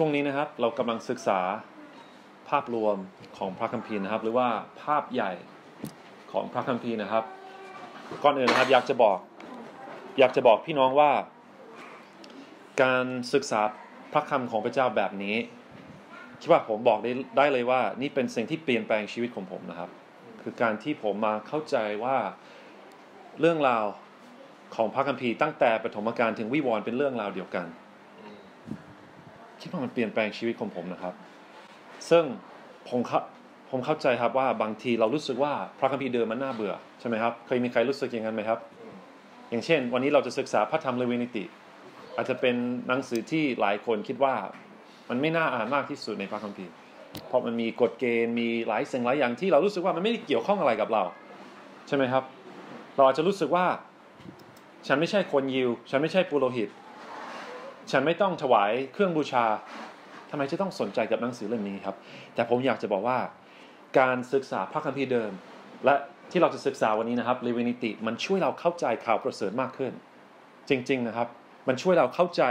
ช่วงนี้นะครับเรากำลังศึกษาภาพรวมของพระคัมภีร์นะครับ หรือว่าภาพใหญ่ของพระคัมภีร์นะครับ ก่อนอื่นนะครับอยากจะบอกอยากจะบอกพี่น้องว่า การศึกษาพระคำของพระเจ้าแบบนี้คิดว่าผมบอกได้ได้เลยว่า นี่เป็นสิ่งที่เปลี่ยนแปลงชีวิตของผมนะครับ คือการที่ผมมาเข้าใจว่าเรื่องราวของพระคัมภีร์ตั้งแต่ปฐมกาลถึงวิวรณ์เป็นเรื่องราวเดียวกัน คิดว่ามันเปลี่ยนแปลงชีวิตของผมนะครับ ซึ่งผมเข้าผมเข้าใจครับว่าบางทีเรารู้สึกว่าพระคัมภีร์เดิมมันน่าเบื่อใช่ไหมครับ เคยมีใครรู้สึกอย่างนั้นไหมครับ อย่างเช่น วันนี้เราจะศึกษาพระธรรมเลวีนิติ อาจจะเป็นหนังสือที่หลายคนคิดว่ามันไม่น่าอ่านมากที่สุดในพระคัมภีร์ เพราะมันมีกฎเกณฑ์มีหลายสิ่งหลายอย่างที่เรารู้สึกว่ามันไม่ได้เกี่ยวข้องอะไรกับเรา ใช่ไหมครับ เราอาจจะรู้สึกว่า ฉันไม่ใช่คนยิว ฉันไม่ใช่ปุโรหิต ฉันไม่ต้องถวายเครื่องบูชาทำไมจะต้องสนใจกับหนังสือเล่มนี้ครับ แต่ผมอยากจะบอกว่าการศึกษาพระคัมภีร์เดิม และที่เราจะศึกษาวันนี้นะครับเลวินิติมันช่วยเราเข้าใจข่าวประเสริฐมากขึ้น จริง ๆนะครับ มันช่วยเราเข้าใจ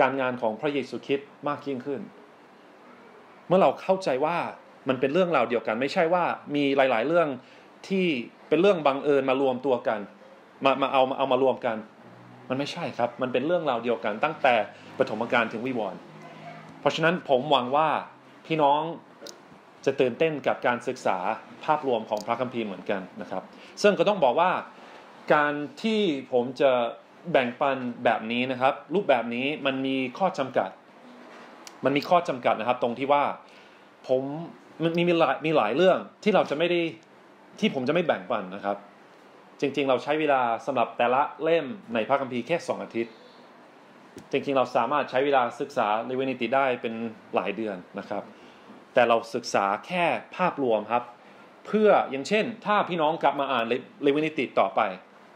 การงานของพระเยซูคริสต์มากยิ่งขึ้น เมื่อเราเข้าใจว่ามันเป็นเรื่องราวเดียวกัน ไม่ใช่ว่ามีหลาย ๆ เรื่องที่เป็นเรื่องบังเอิญมารวมตัวกัน มามาเอามาเอามารวมกัน มันไม่ใช่ครับ มันเป็นเรื่องราวเดียวกัน ตั้งแต่ ปฐมกาลถึงวิวรณ์เพราะฉะนั้นผมหวังว่าพี่น้องจะตื่นเต้นกับการศึกษาภาพรวมของพระคัมภีร์เหมือนกันนะครับ ซึ่งก็ต้องบอกว่าการที่ผมจะแบ่งปันแบบนี้นะครับ รูปแบบนี้มันมีข้อจำกัด มันมีข้อจำกัดนะครับ ตรงที่ว่าผมมันมีมีหลายมีหลายเรื่องที่เราจะไม่ได้ที่ผมจะไม่แบ่งปันนะครับ จริงๆ เราใช้เวลาสำหรับแต่ละเล่มในพระคัมภีร์แค่สองอาทิตย์ จริงๆ เราสามารถใช้เวลาศึกษาเลวีนิติได้เป็นหลายเดือนนะครับ แต่เราศึกษาแค่ภาพรวมครับ เพื่ออย่างเช่น ถ้าพี่น้องกลับมาอ่านเลวีนิติต่อไป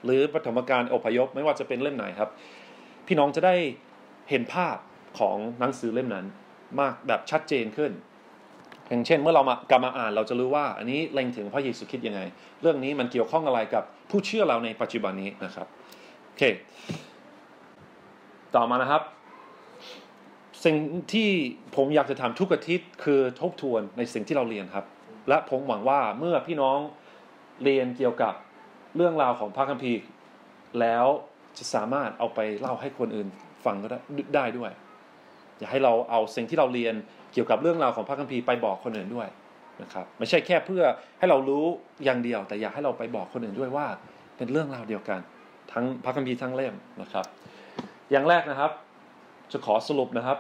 หรือปฐมกาลอพยพไม่ว่าจะเป็นเล่มไหนครับ พี่น้องจะได้เห็นภาพของหนังสือเล่มนั้นมากแบบชัดเจนขึ้น อย่างเช่น เมื่อเรามากลับมาอ่านเราจะรู้ว่า อันนี้เล็งถึงพระเยซูคริสต์ยังไง เรื่องนี้มันเกี่ยวข้องอะไรกับผู้เชื่อเราในปัจจุบันนี้นะครับโอเค ต่อมานะครับ สิ่งที่ผมอยากจะทำทุกอาทิตย์คือทบทวนในสิ่งที่เราเรียนครับ และผมหวังว่าเมื่อพี่น้องเรียนเกี่ยวกับเรื่องราวของพระคัมภีร์แล้วจะสามารถเอาไปเล่าให้คนอื่นฟังก็ได้ได้ด้วย อยากให้เราเอาสิ่งที่เราเรียนเกี่ยวกับเรื่องราวของพระคัมภีร์ไปบอกคนอื่นด้วยนะครับ ไม่ใช่แค่เพื่อให้เรารู้อย่างเดียว แต่อยากให้เราไปบอกคนอื่นด้วยว่า เป็นเรื่องราวเดียวกัน ทั้งพระคัมภีร์ทั้งเล่มนะครับ อย่างแรกนะครับ จะขอสรุปนะครับ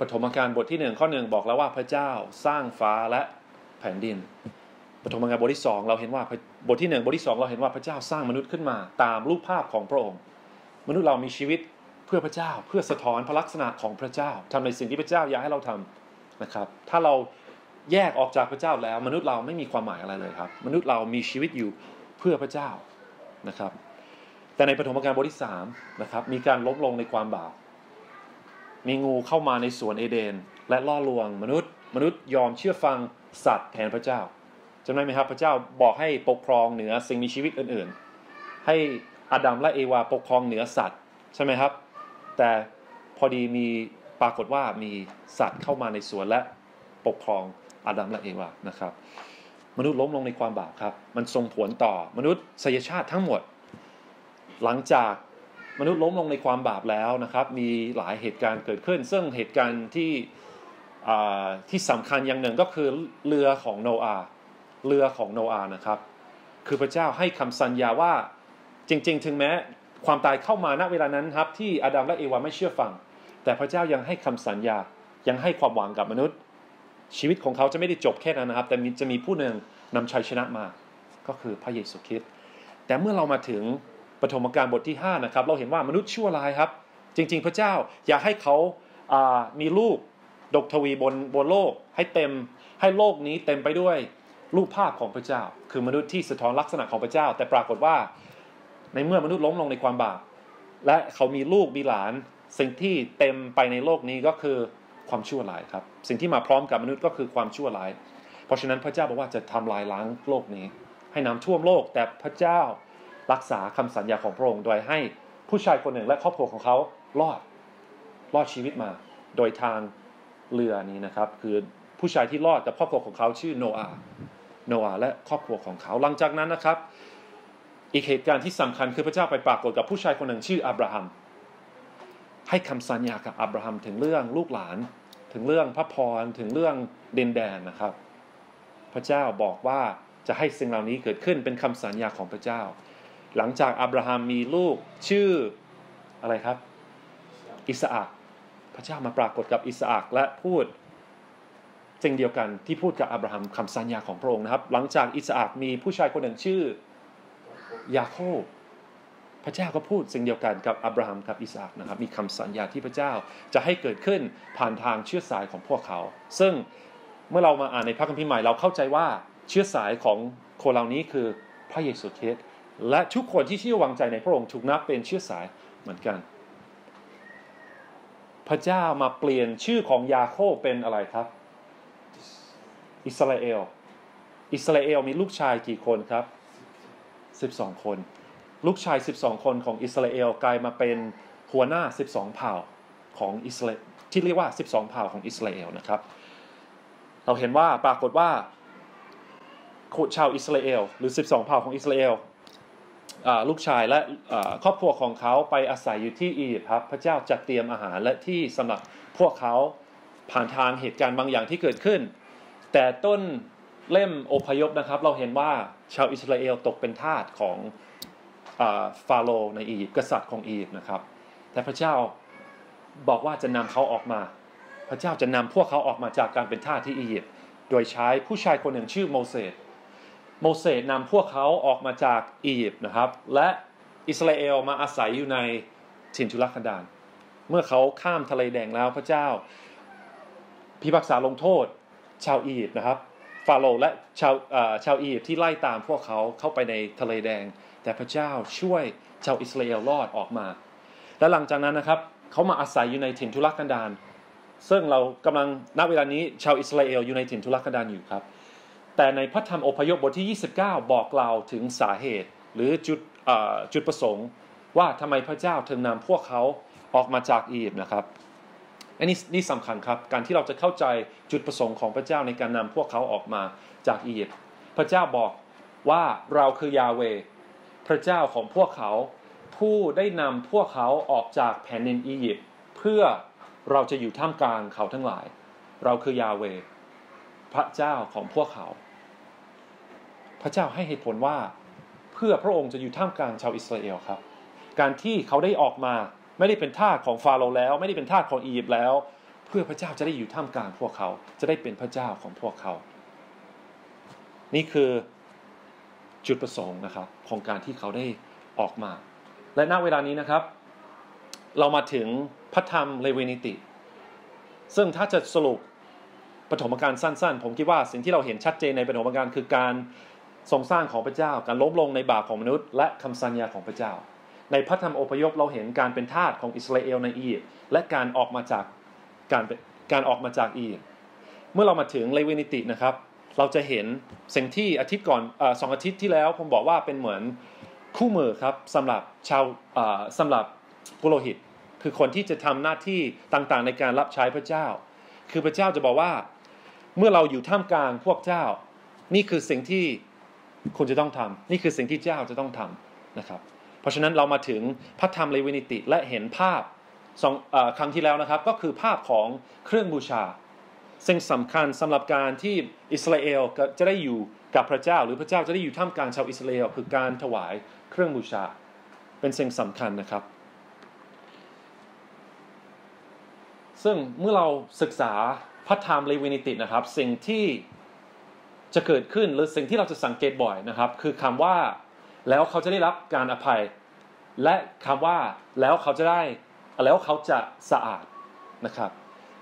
ปฐมกาลบทที่หนึ่งข้อหนึ่งบอกแล้วว่าพระเจ้าสร้างฟ้าและแผ่นดิน ปฐมกาลบทที่สองเราเห็นว่าบทที่หนึ่งบทที่สองเราเห็นว่าพระเจ้าสร้างมนุษย์ขึ้นมา ตามรูปภาพของพระองค์ มนุษย์เรามีชีวิตเพื่อพระเจ้าเพื่อสะท้อนพระลักษณะของพระเจ้าทำในสิ่งที่พระเจ้าอยากให้เราทำนะครับ ถ้าเราแยกออกจากพระเจ้าแล้ว มนุษย์เราไม่มีความหมายอะไรเลยครับ มนุษย์เรามีชีวิตอยู่เพื่อพระเจ้านะครับ แต่ในปฐมกาลบทที่สามนะครับมีการลบลงในความบาปมีงูเข้ามาในสวนเอเดน และล่อลวงมนุษย์ มนุษย์ยอมเชื่อฟังสัตว์แทนพระเจ้าจำได้ไหมครับพระเจ้าบอกให้ปกครองเหนือสิ่งมีชีวิตอื่นๆ ให้อาดัมและเอวาปกครองเหนือสัตว์ใช่ไหมครับ แต่พอดีมีปรากฏว่ามีสัตว์เข้ามาในสวนและปกครองอาดัมและเอวานะครับ มนุษย์ล้มลงในความบาปครับ มันส่งผลต่อมนุษย์สยชาติทั้งหมด หลังจากมนุษย์ล้มลงในความบาปแล้วนะครับ มีหลายเหตุการณ์เกิดขึ้น ซึ่งเหตุการณ์ที่ที่สำคัญอย่างหนึ่งก็คือเรือของโนอาห์เรือของโนอาห์นะครับ คือพระเจ้าให้คำสัญญาว่าจริง ๆ ถึงแม้ความตายเข้ามาณเวลานั้นครับที่อาดัมและเอวาไม่เชื่อฟัง แต่พระเจ้ายังให้คำสัญญายังให้ความหวังกับมนุษย์ ชีวิตของเขาจะไม่ได้จบแค่นั้นนะครับ แต่จะมีผู้หนึ่งนำชัยชนะมา ก็คือพระเยซูคริสต์แต่เมื่อเรามาถึง ปฐมกาลบทที่5นะครับเราเห็นว่ามนุษย์ชั่วร้ายครับ จริง ๆ พระเจ้าอยากให้เขามีลูกดกทวีบนบนโลกให้เต็มให้โลกนี้เต็มไปด้วยรูปภาพของพระเจ้า คือมนุษย์ที่สะท้อนลักษณะของพระเจ้า แต่ปรากฏว่าในเมื่อมนุษย์ล้มลงในความบาปและเขามีลูกมีหลาน สิ่งที่เต็มไปในโลกนี้ก็คือความชั่วร้ายครับ สิ่งที่มาพร้อมกับมนุษย์ก็คือความชั่วร้าย เพราะฉะนั้นพระเจ้าบอกว่าจะทำลายล้างโลกนี้ ให้น้ำท่วมโลกแต่พระเจ้า รักษาคำสัญญาของพระองค์โดยให้ผู้ชายคนหนึ่งและครอบครัวของเขารอดรอดชีวิตมา โดยทางเรือนี้นะครับ คือผู้ชายที่รอดกับครอบครัวของเขาชื่อโนอาห์โนอาห์และครอบครัวของเขาหลังจากนั้นนะครับ อีกเหตุการณ์ที่สำคัญคือพระเจ้าไปปรากฏกับผู้ชายคนหนึ่งชื่ออับราฮัม ให้คำสัญญากับอับราฮัมถึงเรื่องลูกหลาน ถึงเรื่องพระพรถึงเรื่องดินแดนนะครับ พระเจ้าบอกว่าจะให้สิ่งเหล่านี้เกิดขึ้นเป็นคำสัญญาของพระเจ้า หลังจากอับราฮัมมีลูกชื่ออะไรครับ อิสอักพระเจ้ามาปรากฏกับอิสอักและพูดสิ่งเดียวกันที่พูดกับอับราฮัมคำสัญญาของพระองค์นะครับ หลังจากอิสอักมีผู้ชายคนหนึ่งชื่อยาโคบพระเจ้าก็พูดสิ่งเดียวกันกับอับราฮัมกับอิสอักนะครับ มีคำสัญญาที่พระเจ้าจะให้เกิดขึ้นผ่านทางเชื้อสายของพวกเขา ซึ่งเมื่อเรามาอ่านในพระคัมภีร์ใหม่เราเข้าใจว่าเชื้อสายของคนเหล่านี้คือพระเยซูคริสต์ และทุกคนที่เชื่อวางใจในพระองค์ถูกนับเป็นเชื้อสายเหมือนกัน พระเจ้ามาเปลี่ยนชื่อของยาโคบเป็นอะไรครับ อิสราเอล อิสราเอลมีลูกชายกี่คนครับ 12 คน ลูกชาย 12 คนของอิสราเอลกลายมาเป็นหัวหน้า 12 เผ่าของอิสราที่เรียกว่า 12 เผ่าของอิสราเอลนะครับ เราเห็นว่าปรากฏว่าชาวอิสราเอลหรือ 12 เผ่าของอิสราเอล ลูกชายและครอบครัวของเขาไปอาศัยอยู่ที่อียิปต์ครับพระเจ้าจัดเตรียมอาหารและที่สำหรับพวกเขาผ่านทางเหตุการณ์บางอย่างที่เกิดขึ้น แต่ต้นเล่มอพยพนะครับ เราเห็นว่าชาวอิสราเอลตกเป็นทาสของฟาโรห์ในอียิปต์กษัตริย์ของอียิปต์นะครับ แต่พระเจ้าบอกว่าจะนำเขาออกมา พระเจ้าจะนำพวกเขาออกมาจากการเป็นทาสที่อียิปต์โดยใช้ผู้ชายคนหนึ่งชื่อโมเสส โมเสสนำพวกเขาออกมาจากอียิปต์นะครับ และอิสราเอลมาอาศัยอยู่ในถิ่นทุรกันดารเมื่อเขาข้ามทะเลแดงแล้วพระเจ้า พิพากษาลงโทษชาวอียิปต์นะครับฟาโรห์และชาวชาวอียิปต์ที่ไล่ตามพวกเขาเข้าไปในทะเลแดง แต่พระเจ้าช่วยชาวอิสราเอลรอดออกมา และหลังจากนั้นนะครับเขามาอาศัยอยู่ในถิ่นทุรกันดารซึ่งเรากำลังณเวลานี้ชาวอิสราเอลอยู่ในถิ่นทุรกันดารอยู่ครับ แต่ในพระธรรมอพยพบทที่ 29 บอกเราถึงสาเหตุ หรือจุดจุดประสงค์ว่าทำไมพระเจ้าถึงนำพวกเขาออกมาจากอียิปต์นะครับอันนี้นี่สำคัญครับ การที่เราจะเข้าใจจุดประสงค์ของพระเจ้าในการนำพวกเขาออกมาจากอียิปต์พระเจ้าบอกว่าเราคือยาเวพระเจ้าของพวกเขา ผู้ได้นำพวกเขาออกจากแผ่นดินอียิปต์เพื่อเราจะอยู่ท่ามกลางเขาทั้งหลาย เราคือยาเวพระเจ้าของพวกเขา พระเจ้าให้เหตุผลว่าเพื่อพระองค์จะอยู่ท่ามกลางชาวอิสราเอลครับ การที่เขาได้ออกมาไม่ได้เป็นทาสของฟาโรห์แล้ว ไม่ได้เป็นทาสของอียิปต์แล้ว เพื่อพระเจ้าจะได้อยู่ท่ามกลางพวกเขา จะได้เป็นพระเจ้าของพวกเขา นี่คือจุดประสงค์นะครับของการที่เขาได้ออกมา และณเวลานี้นะครับ เรามาถึงพระธรรมเลวีนิติ ซึ่งถ้าจะสรุปปฐมกาลสั้นๆ ผมคิดว่าสิ่งที่เราเห็นชัดเจนในปฐมกาลคือการ ทรงสร้างของพระเจ้า การล้มลงในบาปของมนุษย์ และคำสัญญาของพระเจ้า ในพระธรรมอพยพเราเห็นการเป็นทาสของอิสราเอลในอียิปต์และการออกมาจากการการออกมาจากอียิปต์เมื่อเรามาถึงเลวินิตินะครับ เราจะเห็นสิ่งที่อาทิตย์ก่อนอสองอาทิตย์ที่แล้วผมบอกว่าเป็นเหมือนคู่มือครับสำหรับชาวสำหรับปุโรหิต คือคนที่จะทำหน้าที่ต่างๆ ในการรับใช้พระเจ้า คือพระเจ้าจะบอกว่า เมื่อเราอยู่ท่ามกลางพวกเจ้า นี่คือสิ่งที่ คุณจะต้องทำนี่คือสิ่งที่เจ้าจะต้องทำนะครับ เพราะฉะนั้นเรามาถึงพระธรรมเลวินิติและเห็นภาพสองครั้งที่แล้วนะครับ ก็คือภาพของเครื่องบูชาสิ่งสำคัญสำหรับการที่อิสราเอลจะได้อยู่กับพระเจ้า หรือพระเจ้าจะได้อยู่ท่ามกลางชาวอิสราเอลคือการถวายเครื่องบูชา เป็นสิ่งสำคัญนะครับ ซึ่งเมื่อเราศึกษาพระธรรมเลวินิตินะครับ สิ่งที่ จะเกิดขึ้นหรือสิ่งที่เราจะสังเกตบ่อยนะครับ คือคำว่าแล้วเขาจะได้รับการอภัย และคำว่าแล้วเขาจะได้แล้วเขาจะสะอาดนะครับ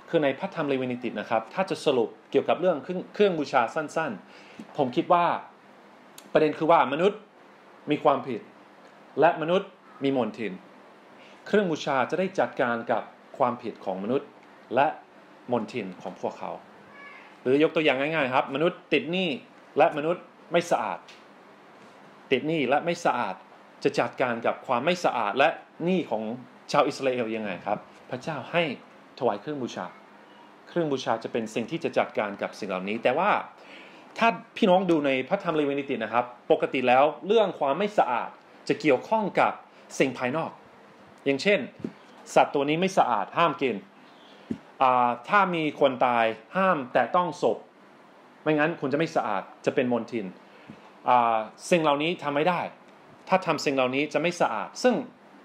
คือในพระธรรมเลวินิตินะครับ ถ้าจะสรุปเกี่ยวกับเรื่องเครื่องบูชาสั้นๆ ผมคิดว่าประเด็นคือว่ามนุษย์มีความผิด และมนุษย์มีมนทิน เครื่องบูชาจะได้จัดการกับความผิดของมนุษย์ และมนทินของพวกเขา หรือยกตัวอย่างง่ายๆครับ มนุษย์ติดหนี้และมนุษย์ไม่สะอาด ติดหนี้และไม่สะอาดจะจัดการกับความไม่สะอาดและหนี้ของชาวอิสราเอลยังไงครับ พระเจ้าให้ถวายเครื่องบูชา เครื่องบูชาจะเป็นสิ่งที่จะจัดการกับสิ่งเหล่านี้ แต่ว่าถ้าพี่น้องดูในพระธรรมเลวีนิตินะครับ ปกติแล้วเรื่องความไม่สะอาดจะเกี่ยวข้องกับสิ่งภายนอก อย่างเช่น สัตว์ตัวนี้ไม่สะอาดห้ามกิน ถ้ามีคนตายห้ามแต่ต้องศพ ไม่งั้นคุณจะไม่สะอาดจะเป็นมลทินสิ่งเหล่านี้ทำไม่ได้ ถ้าทำสิ่งเหล่านี้จะไม่สะอาด ซึ่ง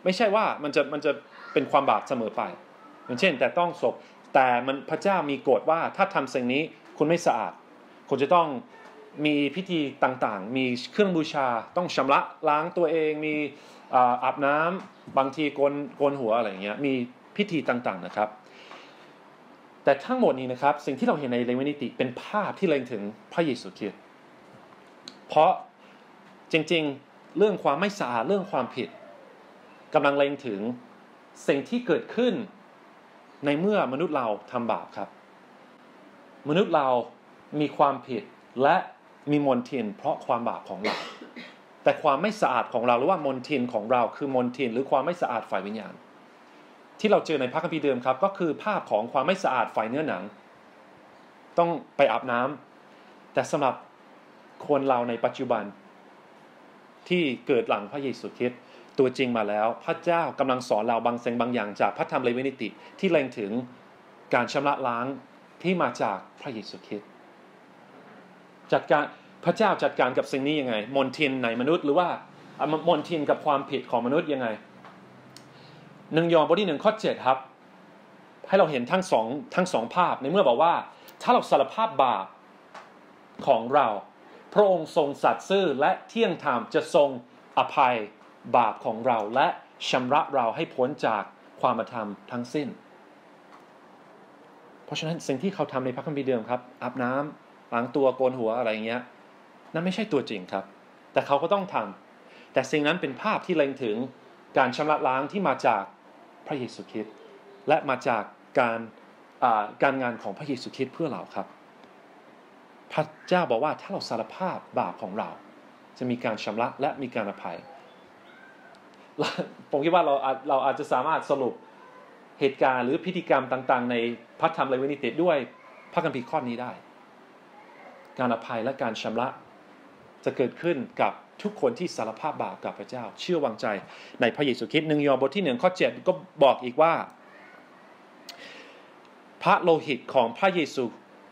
ไม่ใช่ว่ามันจะมันจะเป็นความบาปเสมอไป อย่างเช่น แต่ต้องศพแต่มันพระเจ้ามีกฎว่าถ้าทำสิ่งนี้คุณไม่สะอาด คุณจะต้องมีพิธีต่างๆ มีเครื่องบูชาต้องชำระล้างตัวเอง มีอาบน้ำบางทีโกนโกนหัวอะไรอย่างเงี้ยมีพิธีต่างๆนะครับ แต่ทั้งหมดนี้นะครับ สิ่งที่เราเห็นในเลวินิติเป็นภาพที่เล็งถึงพระเยซูคริสต์เพราะจริงๆเรื่องความไม่สะอาดเรื่องความผิดกำลังเล็งถึงสิ่งที่เกิดขึ้นในเมื่อมนุษย์เราทำบาปครับ มนุษย์เรามีความผิดและมีมนทินเพราะความบาปของเรา แต่ความไม่สะอาดของเราหรือว่ามนทินของเราคือมนทินหรือความไม่สะอาดฝ่ายวิญญาณ ที่เราเจอในพระคัมภีร์เดิมครับ ก็คือภาพของความไม่สะอาดฝ่ายเนื้อหนัง ต้องไปอาบน้ำแต่สำหรับคนเราในปัจจุบัน ที่เกิดหลังพระเยซูคริสต์ตัวจริงมาแล้ว พระเจ้ากำลังสอนเราบางสิ่งบางอย่างจากพระธรรมเลวินิติ ที่เล็งถึงการชำระล้างที่มาจากพระเยซูคริสต์จัดการพระเจ้าจัดการกับสิ่งนี้ยังไง มนทินในมนุษย์หรือว่ามนทินกับความผิดของมนุษย์ยังไง หนึ่งยอห์นบทที่หนึ่งข้อเจ็ดครับ ให้เราเห็นทั้งสองทั้งสองภาพในเมื่อบอกว่า ถ้าเราสารภาพบาปของเรา พระองค์ทรงสัตย์ซื่อและเที่ยงธรรมจะทรงอภัยบาปของเราและชำระเราให้พ้นจากความธรรมทั้งสิ้น เพราะฉะนั้นสิ่งที่เขาทำในพระคัมภีร์เดิมครับอาบน้ำล้างตัวโกนหัวอะไรเงี้ยนั่นไม่ใช่ตัวจริงครับ แต่เขาก็ต้องทำแต่สิ่งนั้นเป็นภาพที่เล็งถึงการชำระล้างที่มาจาก พระเยซูคริสต์และมาจากการการงานของพระเยซูคริสต์เพื่อเราครับ พระเจ้าบอกว่าถ้าเราสารภาพบาปของเรา จะมีการชำระและมีการอภัยผมคิดว่าเราเราอาจจะสามารถสรุปเหตุการณ์หรือพิธีกรรมต่าง ๆ ในพระธรรมเลวินิเตด้วยพระคัมภีร์ข้อนี้ได้ การอภัยและการชำระจะเกิดขึ้นกับ ทุกคนที่สารภาพบาปกับพระเจ้า เชื่อวางใจในพระเยซูคริสต์หนึ่งยอห์นบทที่หนึ่งข้อเจ็ดก็บอกอีกว่า พระโลหิตของพระเยซู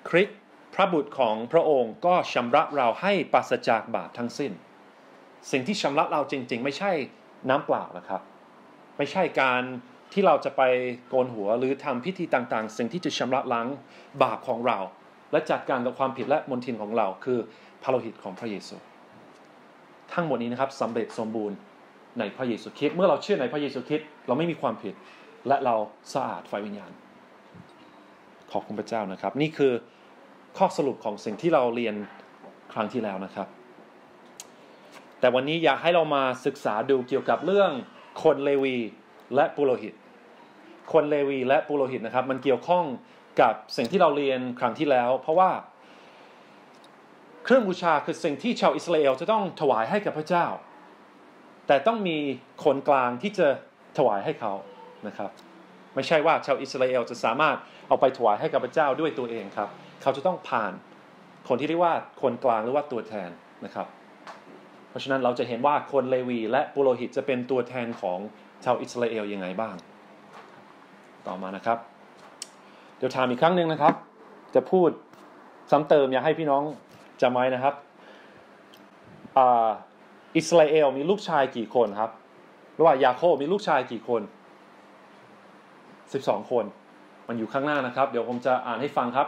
คริสต์พระบุตรของพระองค์ก็ชำระเราให้ปราศจากบาปทั้งสิ้น สิ่งที่ชำระเราจริง ๆ ไม่ใช่น้ำเปล่านะครับ ไม่ใช่การที่เราจะไปโกนหัวหรือทำพิธีต่างๆ สิ่งที่จะชำระล้างบาปของเรา และจัดการกับความผิดและมนทินของเรา คือพระโลหิตของพระเยซู ทั้งหมดนี้นะครับสำเร็จสมบูรณ์ในพระเยซูคริสต์เมื่อเราเชื่อในพระเยซูคริสต์เราไม่มีความผิด และเราสะอาดไฟวิญญาณ ขอบคุณพระเจ้านะครับ นี่คือข้อสรุปของสิ่งที่เราเรียนครั้งที่แล้วนะครับ แต่วันนี้อยากให้เรามาศึกษาดูเกี่ยวกับเรื่องคนเลวีและปุโรหิต คนเลวีและปุโรหิตนะครับ มันเกี่ยวข้องกับสิ่งที่เราเรียนครั้งที่แล้ว เพราะว่า เครื่องบูชาคือสิ่งที่ชาวอิสราเอลจะต้องถวายให้กับพระเจ้า แต่ต้องมีคนกลางที่จะถวายให้เขานะครับ ไม่ใช่ว่าชาวอิสราเอลจะสามารถเอาไปถวายให้กับพระเจ้าด้วยตัวเองครับ เขาจะต้องผ่านคนที่เรียกว่าคนกลางหรือว่าตัวแทนนะครับ เพราะฉะนั้นเราจะเห็นว่าคนเลวี และปุโรหิตจะเป็นตัวแทนของชาวอิสราเอลยังไงบ้าง ต่อมานะครับ เดี๋ยวถามอีกครั้งหนึ่งนะครับ จะพูดซ้ำเติมอยากให้พี่น้อง จำไว้นะครับอิสราเอลมีลูกชายกี่คนครับหรือว่ายาโคบมีลูกชายกี่คนสิบสองคน มันอยู่ข้างหน้านะครับ เดี๋ยวผมจะอ่านให้ฟังครับ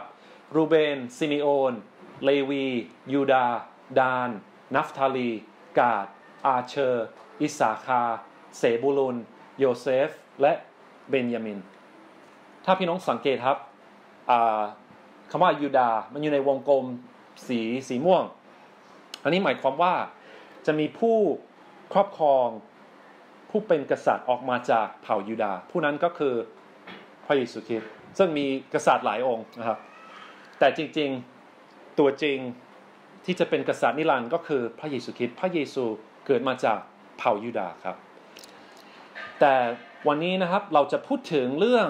รูเบน ซิมิโอน เลวี ยูดา ดาน นัฟทาลี กาด อาเชอร์ อิสสาคาร์ เศบูลุน โยเซฟ และเบนยามิน ถ้าพี่น้องสังเกตครับคำว่ายูดา มันอยู่ในวงกลม สีสีม่วง อันนี้หมายความว่าจะมีผู้ครอบครองผู้เป็นกษัตริย์ออกมาจากเผ่ายูดาห์ผู้นั้นก็คือพระเยซูคริสต์ซึ่งมีกษัตริย์หลายองค์นะครับ แต่จริงๆตัวจริงที่จะเป็นกษัตริย์นิรันดร์ก็คือพระเยซูคริสต์พระเยซูเกิดมาจากเผ่ายูดาห์ครับ แต่วันนี้นะครับเราจะพูดถึงเรื่อง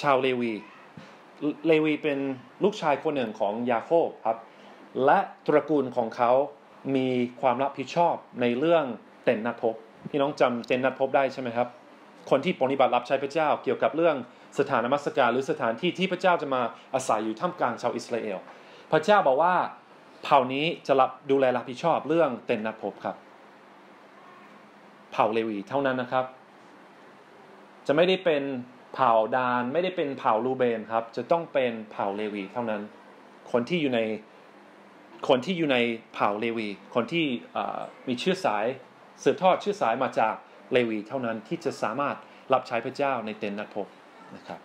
ชาวเลวี เลวีเป็นลูกชายคนหนึ่งของยาโคบครับ และตระกูลของเขามีความรับผิดชอบในเรื่องเต็นนัดพบพี่น้องจำเต็นนัดพบได้ใช่ไหมครับ คนที่ปฏิบัติรับใช้พระเจ้าเกี่ยวกับเรื่องสถานนมัสการหรือสถานที่ที่พระเจ้าจะมาอาศัยอยู่ท่ามกลางชาวอิสราเอล พระเจ้าบอกว่าเผ่านี้จะรับดูแลรับผิดชอบเรื่องเต็นนัดพบครับ เผ่าเลวีเท่านั้นนะครับ จะไม่ได้เป็น เผ่าดานไม่ได้เป็นเผ่าลูเบนครับ จะต้องเป็นเผ่าเลวีเท่านั้น คนที่อยู่ในคนที่อยู่ในเผ่าเลวี คนที่มีเชื้อสายสืบทอดเชื้อสายมาจากเลวีเท่านั้นที่จะสามารถรับใช้พระเจ้าในเต็นท์นัดพบนะครับ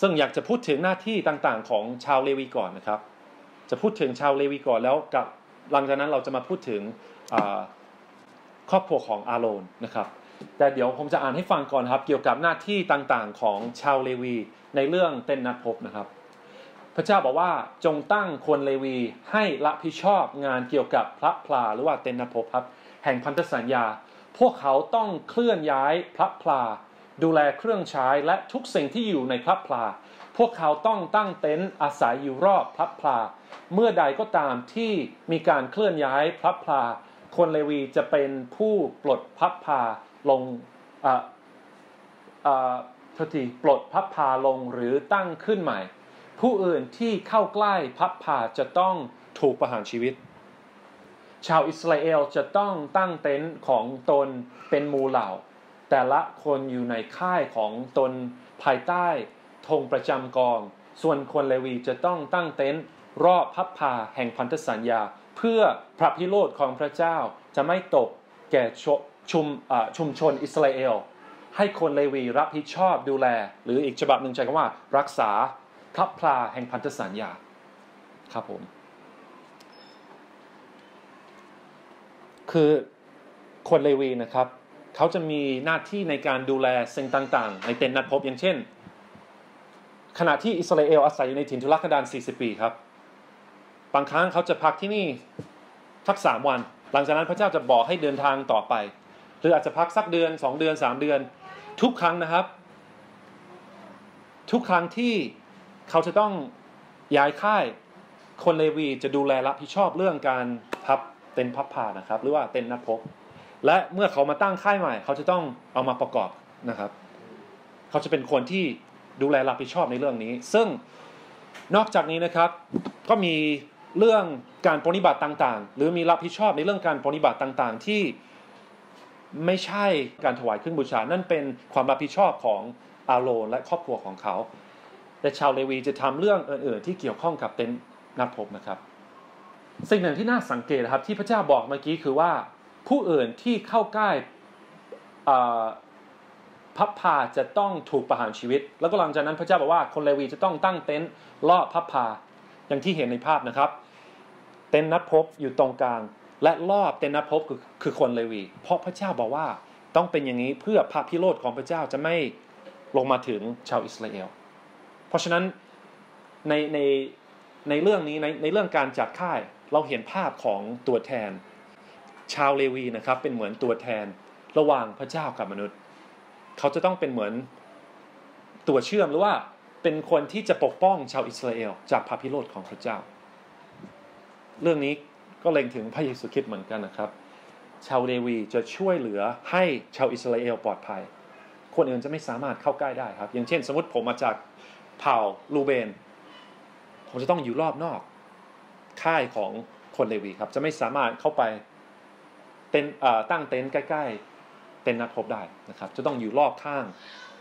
ซึ่งอยากจะพูดถึงหน้าที่ต่างๆ ของชาวเลวีก่อนนะครับ จะพูดถึงชาวเลวีก่อนแล้วกับหลังจากนั้นเราจะมาพูดถึงครอบครัวของอาโรนนะครับ แต่เดี๋ยวผมจะอ่านให้ฟังก่อนครับ เกี่ยวกับหน้าที่ต่างๆของชาวเลวีในเรื่องเต้นนัดพบนะครับ พระเจ้าบอกว่าจงตั้งคนเลวีให้รับผิดชอบงานเกี่ยวกับพระพลาหรือว่าเต้นนัดพบครับแห่งพันธสัญญา พวกเขาต้องเคลื่อนย้ายพระพลา ดูแลเครื่องใช้และทุกสิ่งที่อยู่ในพระพลา พวกเขาต้องตั้งเต็นท์อาศัยอยู่รอบพระพลา เมื่อใดก็ตามที่มีการเคลื่อนย้ายพระพลา คนเลวีจะเป็นผู้ปลดพระพา ลงทษทีปลดพับพาลงหรือตั้งขึ้นใหม่ ผู้อื่นที่เข้าใกล้พับพาจะต้องถูกประหารชีวิต ชาวอิสราเอลจะต้องตั้งเต็นท์ของตนเป็นมูเหล่า แต่ละคนอยู่ในค่ายของตนภายใต้ธงประจำกอง ส่วนคนเลวีจะต้องตั้งเต็นท์รอบพับพาแห่งพันธสัญญา เพื่อพระพิโรธของพระเจ้าจะไม่ตกแก่ช มชุมชนอิสราเอล ให้คนเลวีรับผิดชอบดูแล หรืออีกฉบับหนึ่งใช้คำว่า รักษาพระพลาแห่งพันธสัญญาครับผมคือคนเลวีนะครับ เขาจะมีหน้าที่ในการดูแลสิ่งต่างๆ ในเต็นท์นัดพบอย่างเช่น ขณะที่อิสราเอลอาศัยอยู่ในถิ่นทุรกันดาร 40 ปีครับ บางครั้งเขาจะพักที่นี่สักสามวัน หลังจากนั้นพระเจ้าจะบอกให้เดินทางต่อไป รืออาจจะพักสักเดือนสองเดือนสามเดือน ทุกครั้งนะครับ ทุกครั้งที่เขาจะต้องย้ายค่ายคนเลวีจะดูแลรับผิดชอบเรื่องการพับเต็นพับผ่านะครับ หรือว่าเต็นนัดพกและเมื่อเขามาตั้งค่ายใหม่ เขาจะต้องเอามาประกอบนะครับ เขาจะเป็นคนที่ดูแลรับผิดชอบในเรื่องนี้ ซึ่งนอกจากนี้นะครับ ก็มีเรื่องการปฏิบัติต่างๆ หรือมีรับผิดชอบในเรื่องการปฏิบัติต่างๆ ที่ ไม่ใช่การถวายเครื่องบูชา นั่นเป็นความรับผิดชอบของอาโรนและครอบครัวของเขา แต่ชาวเลวีจะทำเรื่องอื่นๆที่เกี่ยวข้องกับเต็นท์นัดพบนะครับ สิ่งหนึ่งที่น่าสังเกตครับที่พระเจ้าบอกเมื่อกี้คือว่าผู้อื่นที่เข้าใกล้พับพาจะต้องถูกประหารชีวิต แล้วก็หลังจากนั้นพระเจ้าบอกว่าคนเลวีจะต้องตั้งเต็นท์รอพับพาอย่างที่เห็นในภาพนะครับ เต็นท์นัดพบอยู่ตรงกลาง และรอบเตนนัดพคือคือคนเลวี เพราะพระเจ้าบอกว่าต้องเป็นอย่างนี้เพื่อพระพิโรธของพระเจ้าจะไม่ลงมาถึงชาวอิสราเอล เพราะฉะนั้นในในในเรื่องนี้ในในเรื่องการจัดค่ายเราเห็นภาพของตัวแทน ชาวเลวีนะครับ เป็นเหมือนตัวแทนระหว่างพระเจ้ากับมนุษย์ เขาจะต้องเป็นเหมือนตัวเชื่อมหรือว่าเป็นคนที่จะปกป้องชาวอิสราเอลจากพระพิโรธของพระเจ้า เรื่องนี้ ก็เล็งถึงพระเยซูคริสต์เหมือนกันนะครับ ชาวเลวีจะช่วยเหลือให้ชาวอิสราเอลปลอดภัย คนอื่นจะไม่สามารถเข้าใกล้ได้ครับ อย่างเช่น สมมติผมมาจากเผ่าลูเบน ผมจะต้องอยู่รอบนอก ค่ายของคนเลวีครับ จะไม่สามารถเข้าไปเต็นตั้งเต็นท์ใกล้ๆเต็นท์นัดพบได้นะครับ จะต้องอยู่รอบข้าง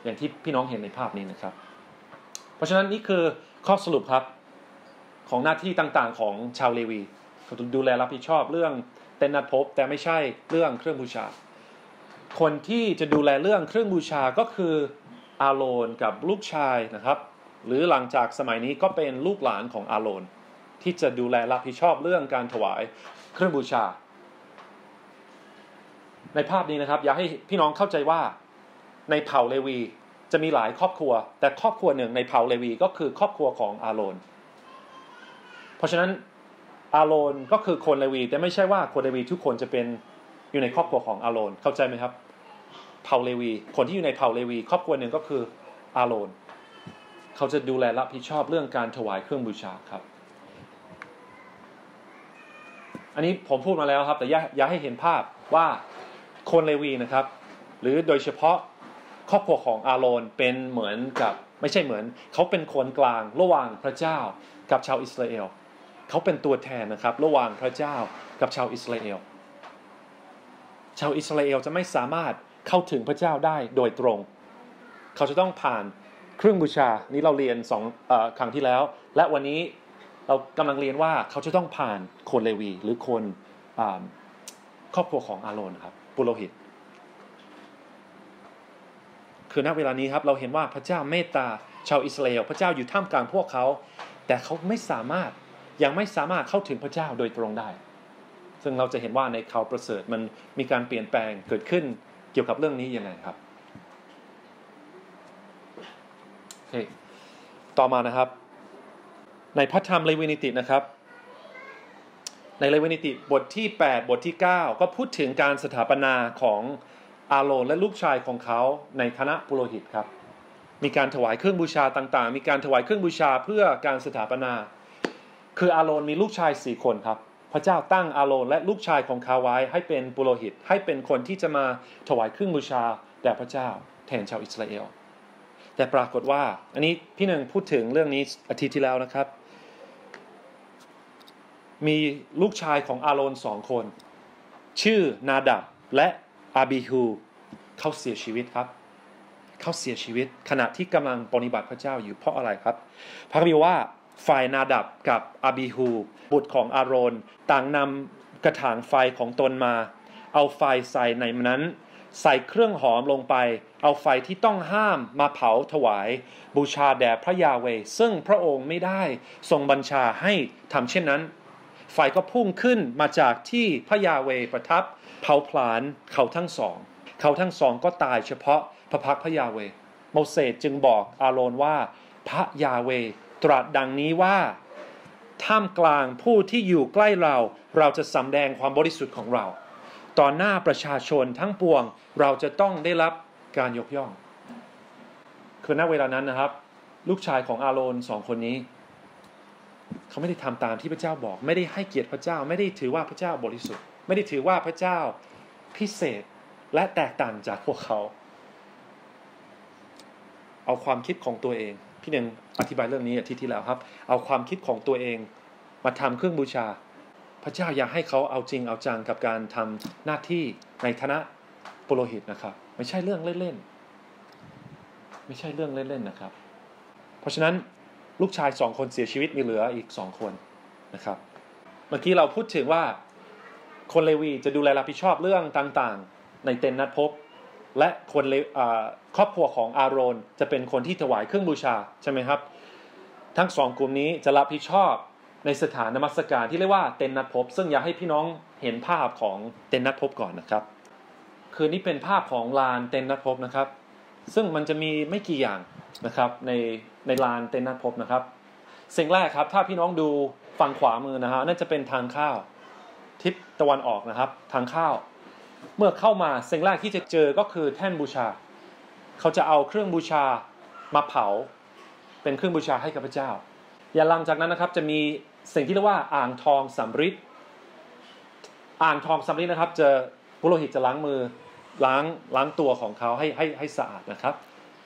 อย่างที่พี่น้องเห็นในภาพนี้นะครับ เพราะฉะนั้นนี่คือข้อสรุปครับของหน้าที่ต่างๆของชาวเลวี ดูแลรับผิดชอบเรื่องเต็นนัดพบ แต่ไม่ใช่เรื่องเครื่องบูชา คนที่จะดูแลเรื่องเครื่องบูชาก็คืออาโรนกับลูกชายนะครับ หรือหลังจากสมัยนี้ก็เป็นลูกหลานของอาโรนที่จะดูแลรับผิดชอบเรื่องการถวายเครื่องบูชา ในภาพนี้นะครับ อยากให้พี่น้องเข้าใจว่าในเผ่าเลวีจะมีหลายครอบครัว แต่ครอบครัวหนึ่งในเผ่าเลวีก็คือครอบครัวของอาโรน เพราะฉะนั้น อาโรนก็คือคนเลวี แต่ไม่ใช่ว่าคนเลวีทุกคนจะเป็นอยู่ในครอบครัวของอาโรนเข้าใจไหมครับเผ่าเลวี คนที่อยู่ในเผ่าเลวี ครอบครัวหนึ่งก็คืออาโรนเขาจะดูแลรับผิดชอบเรื่องการถวายเครื่องบูชาครับ อันนี้ผมพูดมาแล้วครับ แต่อย่าให้เห็นภาพว่าคนเลวีนะครับ หรือโดยเฉพาะครอบครัวของอาโรนเป็นเหมือนกับไม่ใช่เหมือน เขาเป็นคนกลางระหว่างพระเจ้ากับชาวอิสราเอล เขาเป็นตัวแทนนะครับ ระหว่างพระเจ้ากับชาวอิสราเอล ชาวอิสราเอลจะไม่สามารถเข้าถึงพระเจ้าได้โดยตรง เขาจะต้องผ่านเครื่องบูชา นี้เราเรียนสองครั้งที่แล้ว และวันนี้เรากำลังเรียนว่าเขาจะต้องผ่านคนเลวี หรือคนครอบครัวของอาโรนครับปุโรหิต คือณเวลานี้ครับเราเห็นว่าพระเจ้าเมตตาชาวอิสราเอลพระเจ้าอยู่ท่ามกลางพวกเขา แต่เขาไม่สามารถ ยังไม่สามารถเข้าถึงพระเจ้าโดยตรงได้ ซึ่งเราจะเห็นว่าในข่าวประเสริฐมันมีการเปลี่ยนแปลงเกิดขึ้นเกี่ยวกับเรื่องนี้ยังไงครับโอเคต่อมานะครับ ในพระธรรมเลวินิตินะครับ ในเลวินิติบทที่ 8 บทที่ 9 ก็พูดถึงการสถาปนาของอาโรนและลูกชายของเขาในคณะปุโรหิตครับ มีการถวายเครื่องบูชาต่างๆ มีการถวายเครื่องบูชาเพื่อการสถาปนา คืออาโรนมีลูกชายสี่คนครับ พระเจ้าตั้งอาโรนและลูกชายของเขาไว้ให้เป็นปุโรหิต ให้เป็นคนที่จะมาถวายเครื่องบูชาแด่พระเจ้าแทนชาวอิสราเอล แต่ปรากฏว่า อันนี้พี่หนึ่งพูดถึงเรื่องนี้อาทิตย์ที่แล้วนะครับ มีลูกชายของอาโรนสองคน ชื่อนาดับและอาบิฮูเขาเสียชีวิตครับเขาเสียชีวิตขณะที่กำลังปฏิบัติพระเจ้าอยู่เพราะอะไรครับ พระคัมภีร์ว่า ฝ่ายนาดับกับอาบิฮู บุตรของอาโรน ต่างนำกระถางไฟของตนมา เอาไฟใส่ในนั้น ใส่เครื่องหอมลงไป เอาไฟที่ต้องห้ามมาเผาถวาย บูชาแด่พระยาเว ซึ่งพระองค์ไม่ได้ทรงบัญชาให้ทำเช่นนั้น ไฟก็พุ่งขึ้นมาจากที่พระยาเวประทับ เผาผลาญเขาทั้งสอง เขาทั้งสองก็ตายเฉพาะพระพักพระยาเว โมเสสจึงบอกอาโรนว่าพระยาเว ตรัสดังนี้ว่า ท่ามกลางผู้ที่อยู่ใกล้เราเราจะสำแดงความบริสุทธิ์ของเรา ต่อหน้าประชาชนทั้งปวงเราจะต้องได้รับการยกย่อง คือณเวลานั้นนะครับ ลูกชายของอาโรนสองคนนี้ เขาไม่ได้ทำตามที่พระเจ้าบอก ไม่ได้ให้เกียรติพระเจ้า ไม่ได้ถือว่าพระเจ้าบริสุทธิ์ ไม่ได้ถือว่าพระเจ้าพิเศษและแตกต่างจากพวกเขา เอาความคิดของตัวเอง พี่หนึ่งอธิบายเรื่องนี้อาทิตย์ที่แล้วครับ เอาความคิดของตัวเองมาทำเครื่องบูชา พระเจ้าอยากให้เขาเอาจริงเอาจังกับการทำหน้าที่ในฐานะปุโรหิตนะครับ ไม่ใช่เรื่องเล่นๆไม่ใช่เรื่องเล่นๆนะครับ เพราะฉะนั้นลูกชายสองคนเสียชีวิตมีเหลืออีกสองคนนะครับ เมื่อกี้เราพูดถึงว่าคนเลวีจะดูแลรับผิดชอบเรื่องต่างๆ ในเต็นท์นัดพบ และคนครอบครัวของอาโรนจะเป็นคนที่ถวายเครื่องบูชาใช่ไหมครับ ทั้งสองกลุ่มนี้จะรับผิดชอบในสถานนมัสการที่เรียกว่าเต็นนัดพบ ซึ่งอยากให้พี่น้องเห็นภาพของเต็นนัดพบก่อนนะครับ คือนี่เป็นภาพของลานเต็นนัดพบนะครับ ซึ่งมันจะมีไม่กี่อย่างนะครับในในลานเต็นนัดพบนะครับ สิ่งแรกครับถ้าพี่น้องดูฝั่งขวามือนะฮะนั่นจะเป็นทางข้าวทิศตะวันออกนะครับ ทางข้าว เมื่อเข้ามาสิ่งแรกที่จะเจอก็คือแท่นบูชา เขาจะเอาเครื่องบูชามาเผา เป็นเครื่องบูชาให้กับพระเจ้า อย่าลังจากนั้นนะครับจะมีสิ่งที่เรียกว่าอ่างทองสำริดอ่างทองสำริดนะครับ จะผู้โลหิตจะล้างมือล้างล้างตัวของเขาให้ให้ให้สะอาดนะครับ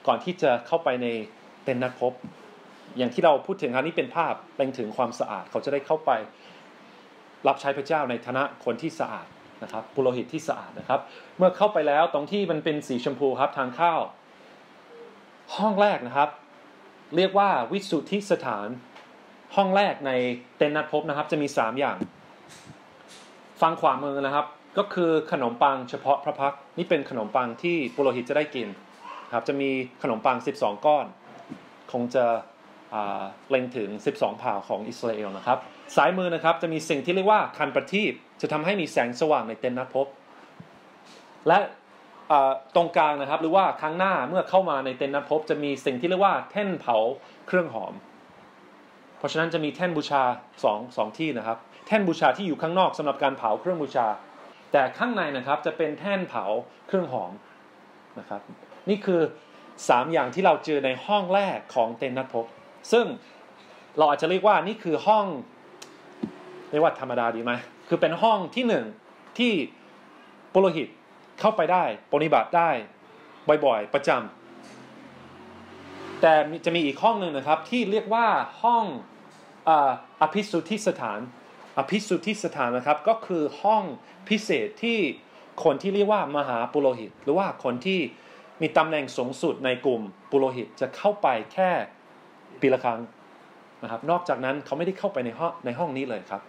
ก่อนที่จะเข้าไปในเต็นท์นัดพบ อย่างที่เราพูดถึงครั้นี้เป็นภาพเป็นถึงความสะอาดเขาจะได้เข้าไป รับใช้พระเจ้าในฐานะคนที่สะอาด นะครับปุโรหิตที่สะอาดนะครับ เมื่อเข้าไปแล้วตรงที่มันเป็นสีชมพูครับทางเข้า ห้องแรกนะครับ เรียกว่าวิสุทธิสถานห้องแรกในเต็นท์นัดพบนะครับ จะมี 3 อย่าง ฟังขวามือนะครับ ก็คือขนมปังเฉพาะพระพักนี่เป็นขนมปังที่ปุโรหิตจะได้กินครับจะมีขนมปัง 12 ก้อน คงจะเล็งถึง 12ผ่าของอิสราเอลนะครับ สายมือนะครับจะมีสิ่งที่เรียกว่าคันประทีปจะทำให้มีแสงสว่างในเต็นท์นัดพบ และตรงกลางนะครับ หรือว่าข้างหน้าเมื่อเข้ามาในเต็นท์นัดพบ จะมีสิ่งที่เรียกว่าแท่นเผาเครื่องหอม เพราะฉะนั้นจะมีแท่นบูชาสองสองที่นะครับ แท่นบูชาที่อยู่ข้างนอกสำหรับการเผาเครื่องบูชา แต่ข้างในนะครับจะเป็นแท่นเผาเครื่องหอมนะครับ นี่คือสามอย่างที่เราเจอในห้องแรกของเต็นท์นัดพบ ซึ่งเราอาจจะเรียกว่านี่คือห้อง เรียกว่าธรรมดาดีไหมคือเป็นห้องที่หนึ่งที่ปุโรหิตเข้าไปได้ปฏิบัติได้บ่อยๆ ประจำแต่จะมีอีกห้องหนึ่งนะครับที่เรียกว่าห้องอภิสุทธิสถาน อภิสุทธิสถานนะครับก็คือห้องพิเศษที่คนที่เรียกว่ามหาปุโรหิต หรือว่าคนที่มีตำแหน่งสูงสุดในกลุ่มปุโรหิตจะเข้าไปแค่ปีละครั้งนะครับ นอกจากนั้นเขาไม่ได้เข้าไปในห้องในห้องนี้เลยครับ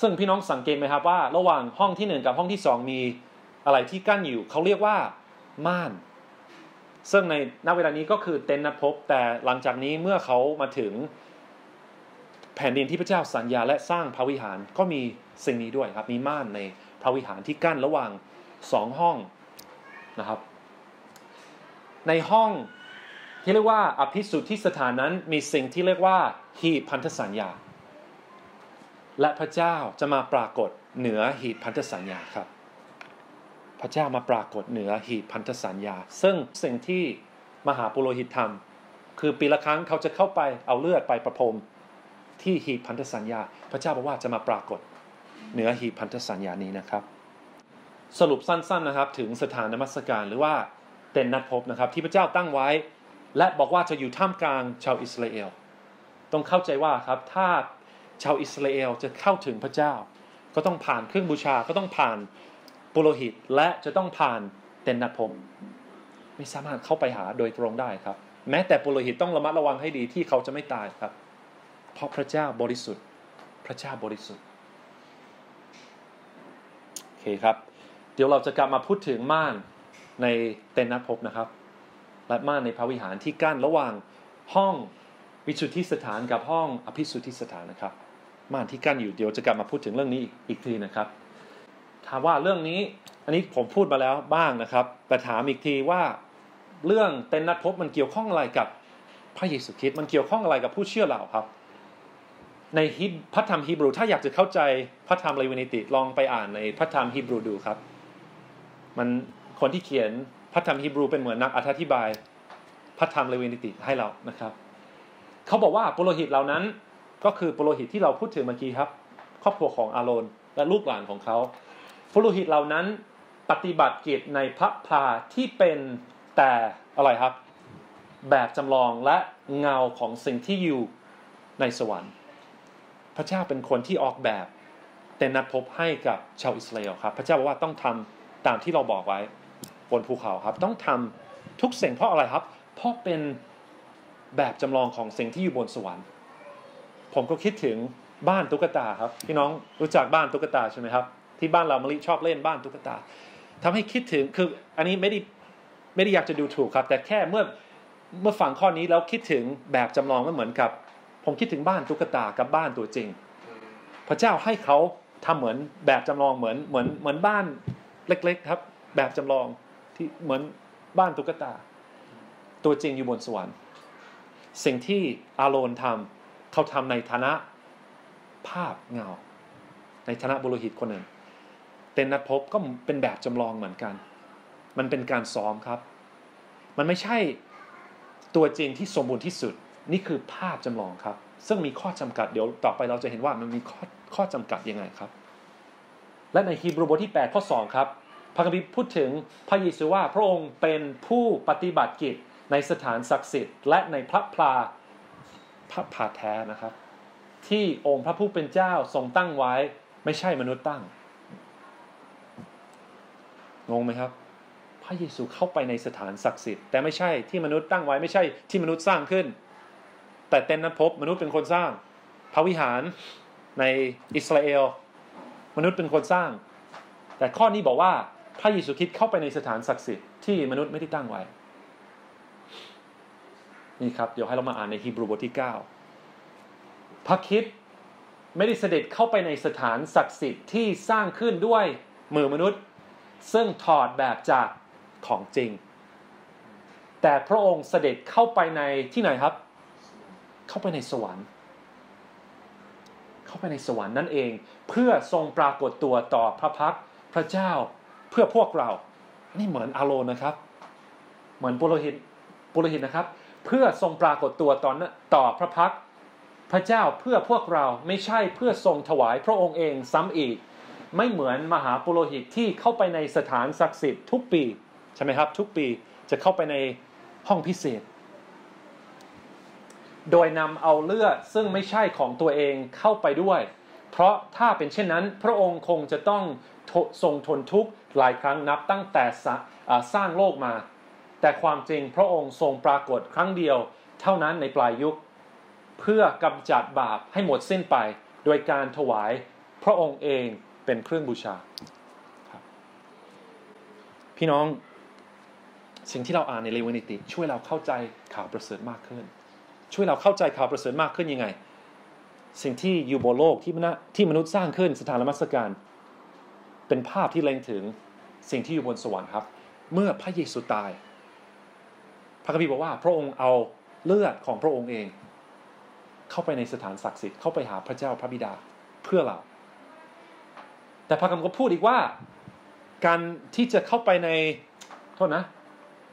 ซึ่งพี่น้องสังเกตไหมครับว่า ระหว่างห้องที่หนึ่งกับห้องที่สองมีอะไรที่กั้นอยู่ เขาเรียกว่าม่าน ซึ่งในณเวลานี้ก็คือเต็นท์นัดพบ แต่หลังจากนี้เมื่อเขามาถึงแผ่นดินที่พระเจ้าสัญญาและสร้างพระวิหารก็มีสิ่งนี้ด้วยครับ มีม่านในพระวิหารที่กั้นระหว่างสองห้องนะครับ ในห้องที่เรียกว่าอภิสุทธิสถานนั้นมีสิ่งที่เรียกว่าหีพันธสัญญา และพระเจ้าจะมาปรากฏเหนือหีบพันธสัญญาครับ พระเจ้ามาปรากฏเหนือหีบพันธสัญญา ซึ่งสิ่งที่มหาปุโรหิตทำคือปีละครั้งเขาจะเข้าไปเอาเลือดไปประพรมที่หีบพันธสัญญา พระเจ้าบอกว่าจะมาปรากฏเหนือหีบพันธสัญญานี้นะครับ สรุปสั้นๆนะครับ ถึงสถานนมัสการหรือว่าเต็นนัดพบนะครับ ที่พระเจ้าตั้งไว้ และบอกว่าจะอยู่ท่ามกลางชาวอิสราเอล ต้องเข้าใจว่าครับถ้า ชาวอิสราเอลจะเข้าถึงพระเจ้า ก็ต้องผ่านเครื่องบูชาก็ต้องผ่านปุโรหิตและจะต้องผ่านเต็นนัดพบไม่สามารถเข้าไปหาโดยตรงได้ครับ แม้แต่ปุโรหิตต้องระมัดระวังให้ดีที่เขาจะไม่ตายครับ เพราะพระเจ้าบริสุทธิ์ พระเจ้าบริสุทธิ์โอเคครับ เดี๋ยวเราจะกลับมาพูดถึงม่านในเต็นนัดพบนะครับ และม่านในพระวิหารที่กั้นระหว่างห้องวิสุทธิสถานกับห้องอภิสุทธิสถานนะครับ ม่านที่กั้นอยู่เดี๋ยวจะกลับมาพูดถึงเรื่องนี้อีกทีนะครับ ถามว่าเรื่องนี้อันนี้ผมพูดมาแล้วบ้างนะครับ แต่ถามอีกทีว่าเรื่องเต็นนัดพบมันเกี่ยวข้องอะไรกับพระเยซูคริสต์มันเกี่ยวข้องอะไรกับผู้เชื่อเราครับ ในฮิบพระธรรมฮีบรู ถ้าอยากจะเข้าใจพระธรรมเลวินิติลองไปอ่านในพระธรรมฮีบรูดูครับ มันคนที่เขียนพระธรรมฮีบรูเป็นเหมือนนักอธิบาย พระธรรมเลวินิติให้เรานะครับ เขาบอกว่าปุโรหิตเหล่านั้น ก็คือปุโรหิตที่เราพูดถึงเมื่อกี้ครับ ครอบครัวของอาโรนและลูกหลานของเขาปุโรหิตเหล่านั้นปฏิบัติกิจในพระพาที่เป็นแต่อะไรครับ แบบจำลองและเงาของสิ่งที่อยู่ในสวรรค์ พระเจ้าเป็นคนที่ออกแบบเต็นนัดพบให้กับชาวอิสราเอลครับ พระเจ้าบอกว่าต้องทำตามที่เราบอกไว้บนภูเขาครับ ต้องทำทุกสิ่งเพราะอะไรครับ เพราะเป็นแบบจำลองของสิ่งที่อยู่บนสวรรค์ ผมก็คิดถึงบ้านตุ๊กตาครับพี่น้องรู้จักบ้านตุ๊กตาใช่ไหมครับ ที่บ้านเรามะลิชอบเล่นบ้านตุ๊กตาทำให้คิดถึงคืออันนี้ไม่ได้ไม่ได้อยากจะดูถูกครับ แต่แค่เมื่อเมื่อฟังข้อนี้แล้วคิดถึงแบบจำลองมันเหมือนกับ ผมคิดถึงบ้านตุ๊กตากับบ้านตัวจริง พระเจ้าให้เขาทำเหมือนแบบจำลองเหมือนเหมือนเหมือนบ้านเล็ก ๆ ครับ แบบจำลองที่เหมือนบ้านตุ๊กตา ตัวจริงอยู่บนสวรรค์สิ่งที่อาโรนทำ เขาทำในฐานะภาพเงา ในฐานะบุรุษคนหนึ่ง เต็นนัดพบก็เป็นแบบจำลองเหมือนกัน มันเป็นการซ้อมครับ มันไม่ใช่ตัวจริงที่สมบูรณ์ที่สุด นี่คือภาพจำลองครับ ซึ่งมีข้อจำกัดเดี๋ยวต่อไปเราจะเห็นว่ามันมีข้อข้อจำกัดยังไงครับ และในฮีบรูบทที่ 8 ข้อ 2 ครับพระคัมภีร์พูดถึงพระเยซูว่าพระองค์เป็นผู้ปฏิบัติกิจในสถานศักดิ์สิทธิ์และในพระพลา พระผาแท้นะครับ ที่องค์พระผู้เป็นเจ้าทรงตั้งไว้ ไม่ใช่มนุษย์ตั้งงงไหมครับ พระเยซูเข้าไปในสถานศักดิ์สิทธิ์แต่ไม่ใช่ที่มนุษย์ตั้งไว้ไม่ใช่ที่มนุษย์สร้างขึ้น แต่เต็นนั้นพบมนุษย์เป็นคนสร้าง พระวิหารในอิสราเอลมนุษย์เป็นคนสร้าง แต่ข้อนี้บอกว่าพระเยซูคริสต์เข้าไปในสถานศักดิ์สิทธิ์ที่มนุษย์ไม่ได้ตั้งไว้ นี่ครับ เดี๋ยวให้เรามาอ่านในฮีบรูบทที่ 9 พระคิดไม่ได้เสด็จเข้าไปในสถานศักดิ์สิทธิ์ที่สร้างขึ้นด้วยมือมนุษย์ ซึ่งถอดแบบจากของจริง แต่พระองค์เสด็จเข้าไปในที่ไหนครับ เข้าไปในสวรรค์ เข้าไปในสวรรค์นั่นเอง เพื่อทรงปรากฏตัวต่อพระพักพระเจ้าเพื่อพวกเรา นี่เหมือนอาโลนะครับ เหมือนปุโรหิตปุโรหิตนะครับ เพื่อทรงปรากฏตัวต่อต่อพระพักพระเจ้าเพื่อพวกเราไม่ใช่เพื่อทรงถวายพระองค์เองซ้ำอีก ไม่เหมือนมหาปุโรหิตที่เข้าไปในสถานศักดิ์สิทธิ์ทุกปีใช่ไหมครับ ทุกปีจะเข้าไปในห้องพิเศษ โดยนำเอาเลือดซึ่งไม่ใช่ของตัวเองเข้าไปด้วย เพราะถ้าเป็นเช่นนั้น พระองค์คงจะต้องทรงทนทุกข์หลายครั้งนับตั้งแต่สร้างโลกมา แต่ความจริงพระองค์ทรงปรากฏครั้งเดียว เท่านั้นในปลายยุค เพื่อกำจัดบาปให้หมดสิ้นไป โดยการถวายพระองค์เองเป็นเครื่องบูชา พี่น้องสิ่งที่เราอ่านในเลวินิติ ช่วยเราเข้าใจข่าวประเสริฐมากขึ้น ช่วยเราเข้าใจข่าวประเสริฐมากขึ้นยังไง สิ่งที่อยู่บนโลกที่มนุษย์ที่มนุษย์สร้างขึ้นสถานมัสการ เป็นภาพที่เล็งถึงสิ่งที่อยู่บนสวรรค์ครับ เมื่อพระเยซูตาย พระคัมภีร์บอกว่าพระองค์เอาเลือดของพระองค์เอง เข้าไปในสถานศักดิ์สิทธิ์เข้าไปหาพระเจ้าพระบิดาเพื่อเรา แต่พระคัมภีร์ก็พูดอีกว่า การที่จะเข้าไปในโทษนะ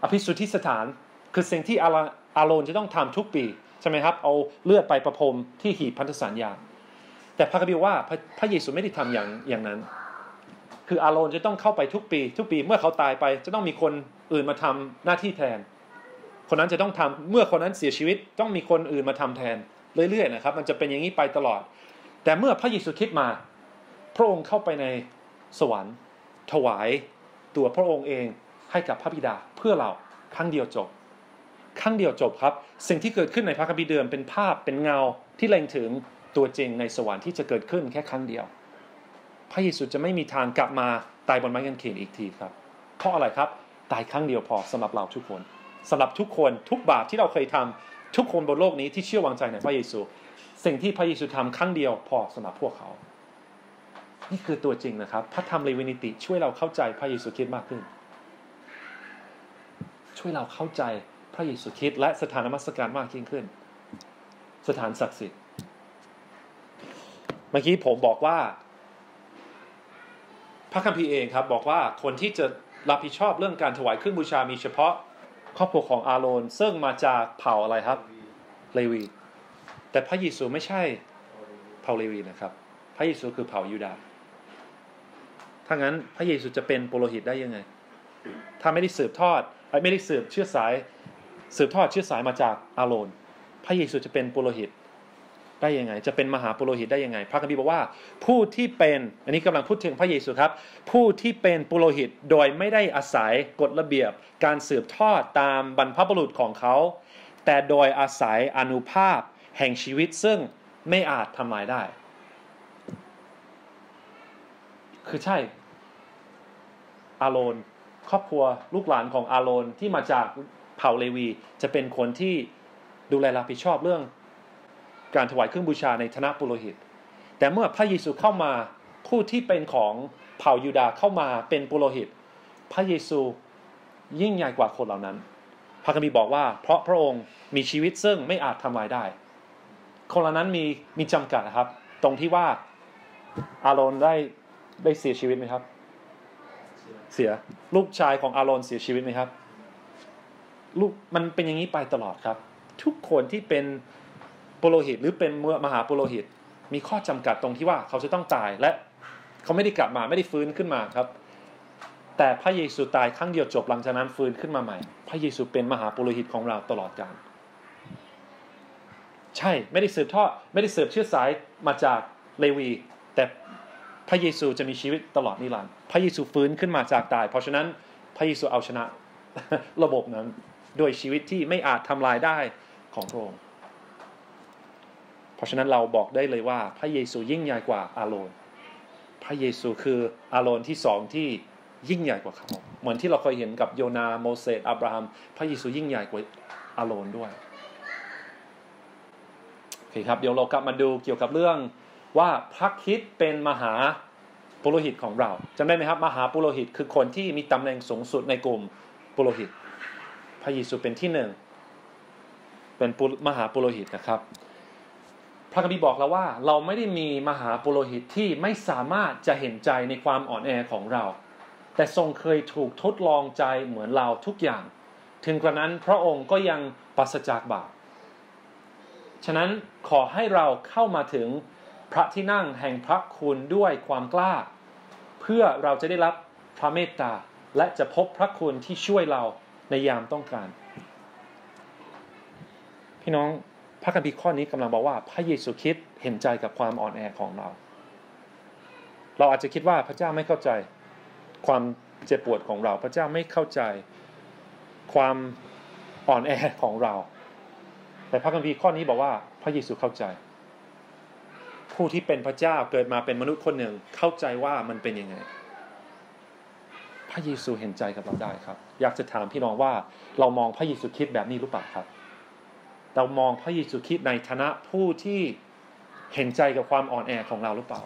อภิสุทธิสถานคือสิ่งที่อาโลนจะต้องทำทุกปีใช่ไหมครับ เอาเลือดไปประพรมที่หีบพันธสัญญา แต่พระคัมภีร์ว่าพระพระเยซูไม่ได้ทำอย่างอย่างนั้น คืออาโลนจะต้องเข้าไปทุกปี ทุกปีเมื่อเขาตายไป จะต้องมีคนอื่นมาทำหน้าที่แทน คนนั้นจะต้องทำเมื่อคนนั้นเสียชีวิตต้องมีคนอื่นมาทำแทนเรื่อยๆนะครับ มันจะเป็นอย่างนี้ไปตลอด แต่เมื่อพระเยซูคริสต์มา พระองค์เข้าไปในสวรรค์ ถวายตัวพระองค์เองให้กับพระบิดาเพื่อเราครั้งเดียวจบ ครั้งเดียวจบครับ สิ่งที่เกิดขึ้นในพระคัมภีร์เดิมเป็นภาพเป็นเงาที่เล็งถึงตัวจริงในสวรรค์ที่จะเกิดขึ้นแค่ครั้งเดียว พระเยซูจะไม่มีทางกลับมาตายบนไม้กางเขนอีกทีครับ เพราะอะไรครับ ตายครั้งเดียวพอสำหรับเราทุกคน สำหรับทุกคนทุกบาปที่เราเคยทำทุกคนบนโลกนี้ที่เชื่อวางใจในพระเยซู สิ่งที่พระเยซูทำครั้งเดียวพอสำหรับพวกเขา นี่คือตัวจริงนะครับ พระธรรมเลวินิติช่วยเราเข้าใจพระเยซูคริสต์มากขึ้น ช่วยเราเข้าใจพระเยซูคริสต์และสถานมัสการมากยิ่งขึ้น สถานศักดิ์สิทธิ์ เมื่อกี้ผมบอกว่า พระคัมภีร์เองครับ บอกว่าคนที่จะรับผิดชอบเรื่องการถวายเครื่องบูชามีเฉพาะ รอบครัวของอาโรนซึ่งมาจากเผ่าอะไรครับ เลวี แต่พระเยซูไม่ใช่เผ่าเลวีนะครับ พระเยซูคือเผ่ายูดาห์ถ้างั้นพระเยซูจะเป็นปุโรหิตได้ยังไง ถ้าไม่ได้สืบทอดไม่ได้สืบเชื้อสาย สืบทอดเชื้อสายมาจากอาโรน พระเยซูจะเป็นปุโรหิต ได้ยังไง จะเป็นมหาปุโรหิตได้ยังไง พระคัมภีร์บอกว่า ผู้ที่เป็นอันนี้กำลังพูดถึงพระเยซูครับ ผู้ที่เป็นปุโรหิตโดยไม่ได้อาศัยกฎระเบียบ การสืบทอดตามบรรพบุรุษของเขา แต่โดยอาศัยอนุภาพแห่งชีวิตซึ่งไม่อาจทำลายได้ คือใช่ อาโรนครอบครัวลูกหลานของอาโรนที่มาจากเผ่าเลวี จะเป็นคนที่ดูแลรับผิดชอบเรื่อง การถวายเครื่องบูชาในฐานะปุโรหิต แต่เมื่อพระเยซูเข้ามาผู้ที่เป็นของเผ่ายูดาเข้ามาเป็นปุโรหิต พระเยซูยิ่งใหญ่กว่าคนเหล่านั้น พระคัมภีร์บอกว่า เพราะพระองค์มีชีวิตซึ่งไม่อาจทำลายได้ คนเหล่านั้นมีมีจำกัดนะครับ ตรงที่ว่าอาโรนได้ได้เสียชีวิตไหมครับ เสียลูกชายของอาโรนเสียชีวิตไหมครับ ลูกมันเป็นอย่างนี้ไปตลอดครับ ทุกคนที่เป็น ปุโรหิตหรือเป็นมหาปุโรหิต มีข้อจำกัดตรงที่ว่าเขาจะต้องตายและเขาไม่ได้กลับมาไม่ได้ฟื้นขึ้นมาครับ แต่พระเยซูตายครั้งเดียวจบหลังจากนั้นฟื้นขึ้นมาใหม่ พระเยซูเป็นมหาปุโรหิตของเราตลอดกาลใช่ไม่ได้สืบทอดไม่ได้สืบเชื้อสายมาจากเลวี แต่พระเยซูจะมีชีวิตตลอดนิรันดร์พระเยซูฟื้นขึ้นมาจากตาย เพราะฉะนั้นพระเยซูเอาชนะระบบนั้น โดยชีวิตที่ไม่อาจทำลายได้ของพระองค์ ราะฉะนั้นเราบอกได้เลยว่าพระเยซูยิ่งใหญ่กว่าอาโรนพระเยซูคืออาโรนที่สองที่ยิ่งใหญ่กว่าเขา เหมือนที่เราเคยเห็นกับโยนาโมเสสอับราฮัม พระเยซูยิ่งใหญ่กว่าอาโรนด้วยโอเคครับเดี๋ยวเรากลับมาดูเกี่ยวกับเรื่องว่าพระคิดเป็นมหาปุโรหิตของเราจำได้ไหมครับ มหาปุโรหิตคือคนที่มีตำแหน่งสูงสุดในกลุ่มปุโรหิต พระเยซูเป็นที่หนึ่งเป็นมหาปุโรหิตนะครับ พระคัมภีร์บอกเราว่าเราไม่ได้มีมหาปุโรหิตที่ไม่สามารถจะเห็นใจในความอ่อนแอของเรา แต่ทรงเคยถูกทดลองใจเหมือนเราทุกอย่าง ถึงกระนั้นพระองค์ก็ยังปราศจากบาปฉะนั้นขอให้เราเข้ามาถึงพระที่นั่งแห่งพระคุณด้วยความกล้า เพื่อเราจะได้รับพระเมตตาและจะพบพระคุณที่ช่วยเราในยามต้องการ พี่น้อง พระคัมภีร์ข้อนี้กำลังบอกว่าพระเยซูคริสต์เห็นใจกับความอ่อนแอของเรา เราอาจจะคิดว่าพระเจ้าไม่เข้าใจความเจ็บปวดของเรา พระเจ้าไม่เข้าใจความอ่อนแอของเรา แต่พระคัมภีร์ข้อนี้บอกว่าพระเยซูเข้าใจ ผู้ที่เป็นพระเจ้าเกิดมาเป็นมนุษย์คนหนึ่งเข้าใจว่ามันเป็นยังไง พระเยซูเห็นใจกับเราได้ครับ อยากจะถามพี่น้องว่าเรามองพระเยซูคริสต์แบบนี้หรือเปล่าครับ เรามองพระเยซูคริสต์ในฐานะผู้ที่เห็นใจกับความอ่อนแอของเราหรือเปล่า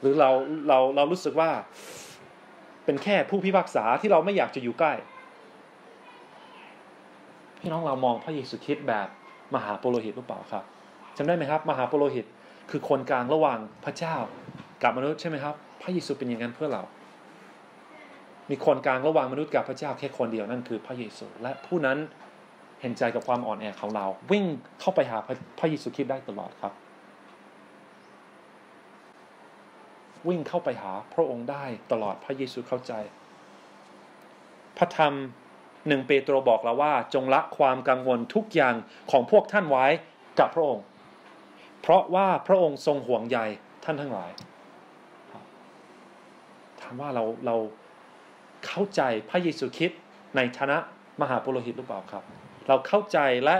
หรือเราเราเรารู้สึกว่าเป็นแค่ผู้พิพากษาที่เราไม่อยากจะอยู่ใกล้ พี่น้องเรามองพระเยซูคริสต์แบบมหาปโรหิตหรือเปล่าครับจำได้ไหมครับ มหาปโรหิตคือคนกลางระหว่างพระเจ้ากับมนุษย์ใช่ไหมครับ พระเยซูเป็นอย่างนั้นเพื่อเรา มีคนกลางระหว่างมนุษย์กับพระเจ้าแค่คนเดียวนั่นคือพระเยซู และผู้นั้น เห็นใจกับความอ่อนแอของเรา วิ่งเข้าไปหาพระพระเยซูคริสต์ได้ตลอดครับ วิ่งเข้าไปหาพระองค์ได้ตลอดพระเยซูเข้าใจ พระธรรมหนึ่งเปโตรบอกเราว่า จงละความกังวลทุกอย่างของพวกท่านไว้กับพระองค์ เพราะว่าพระองค์ทรงห่วงใยท่านทั้งหลายถามว่าเราเราเข้าใจพระเยซูคริสต์ในฐานะมหาปุโรหิตหรือเปล่าครับ เราเข้าใจและ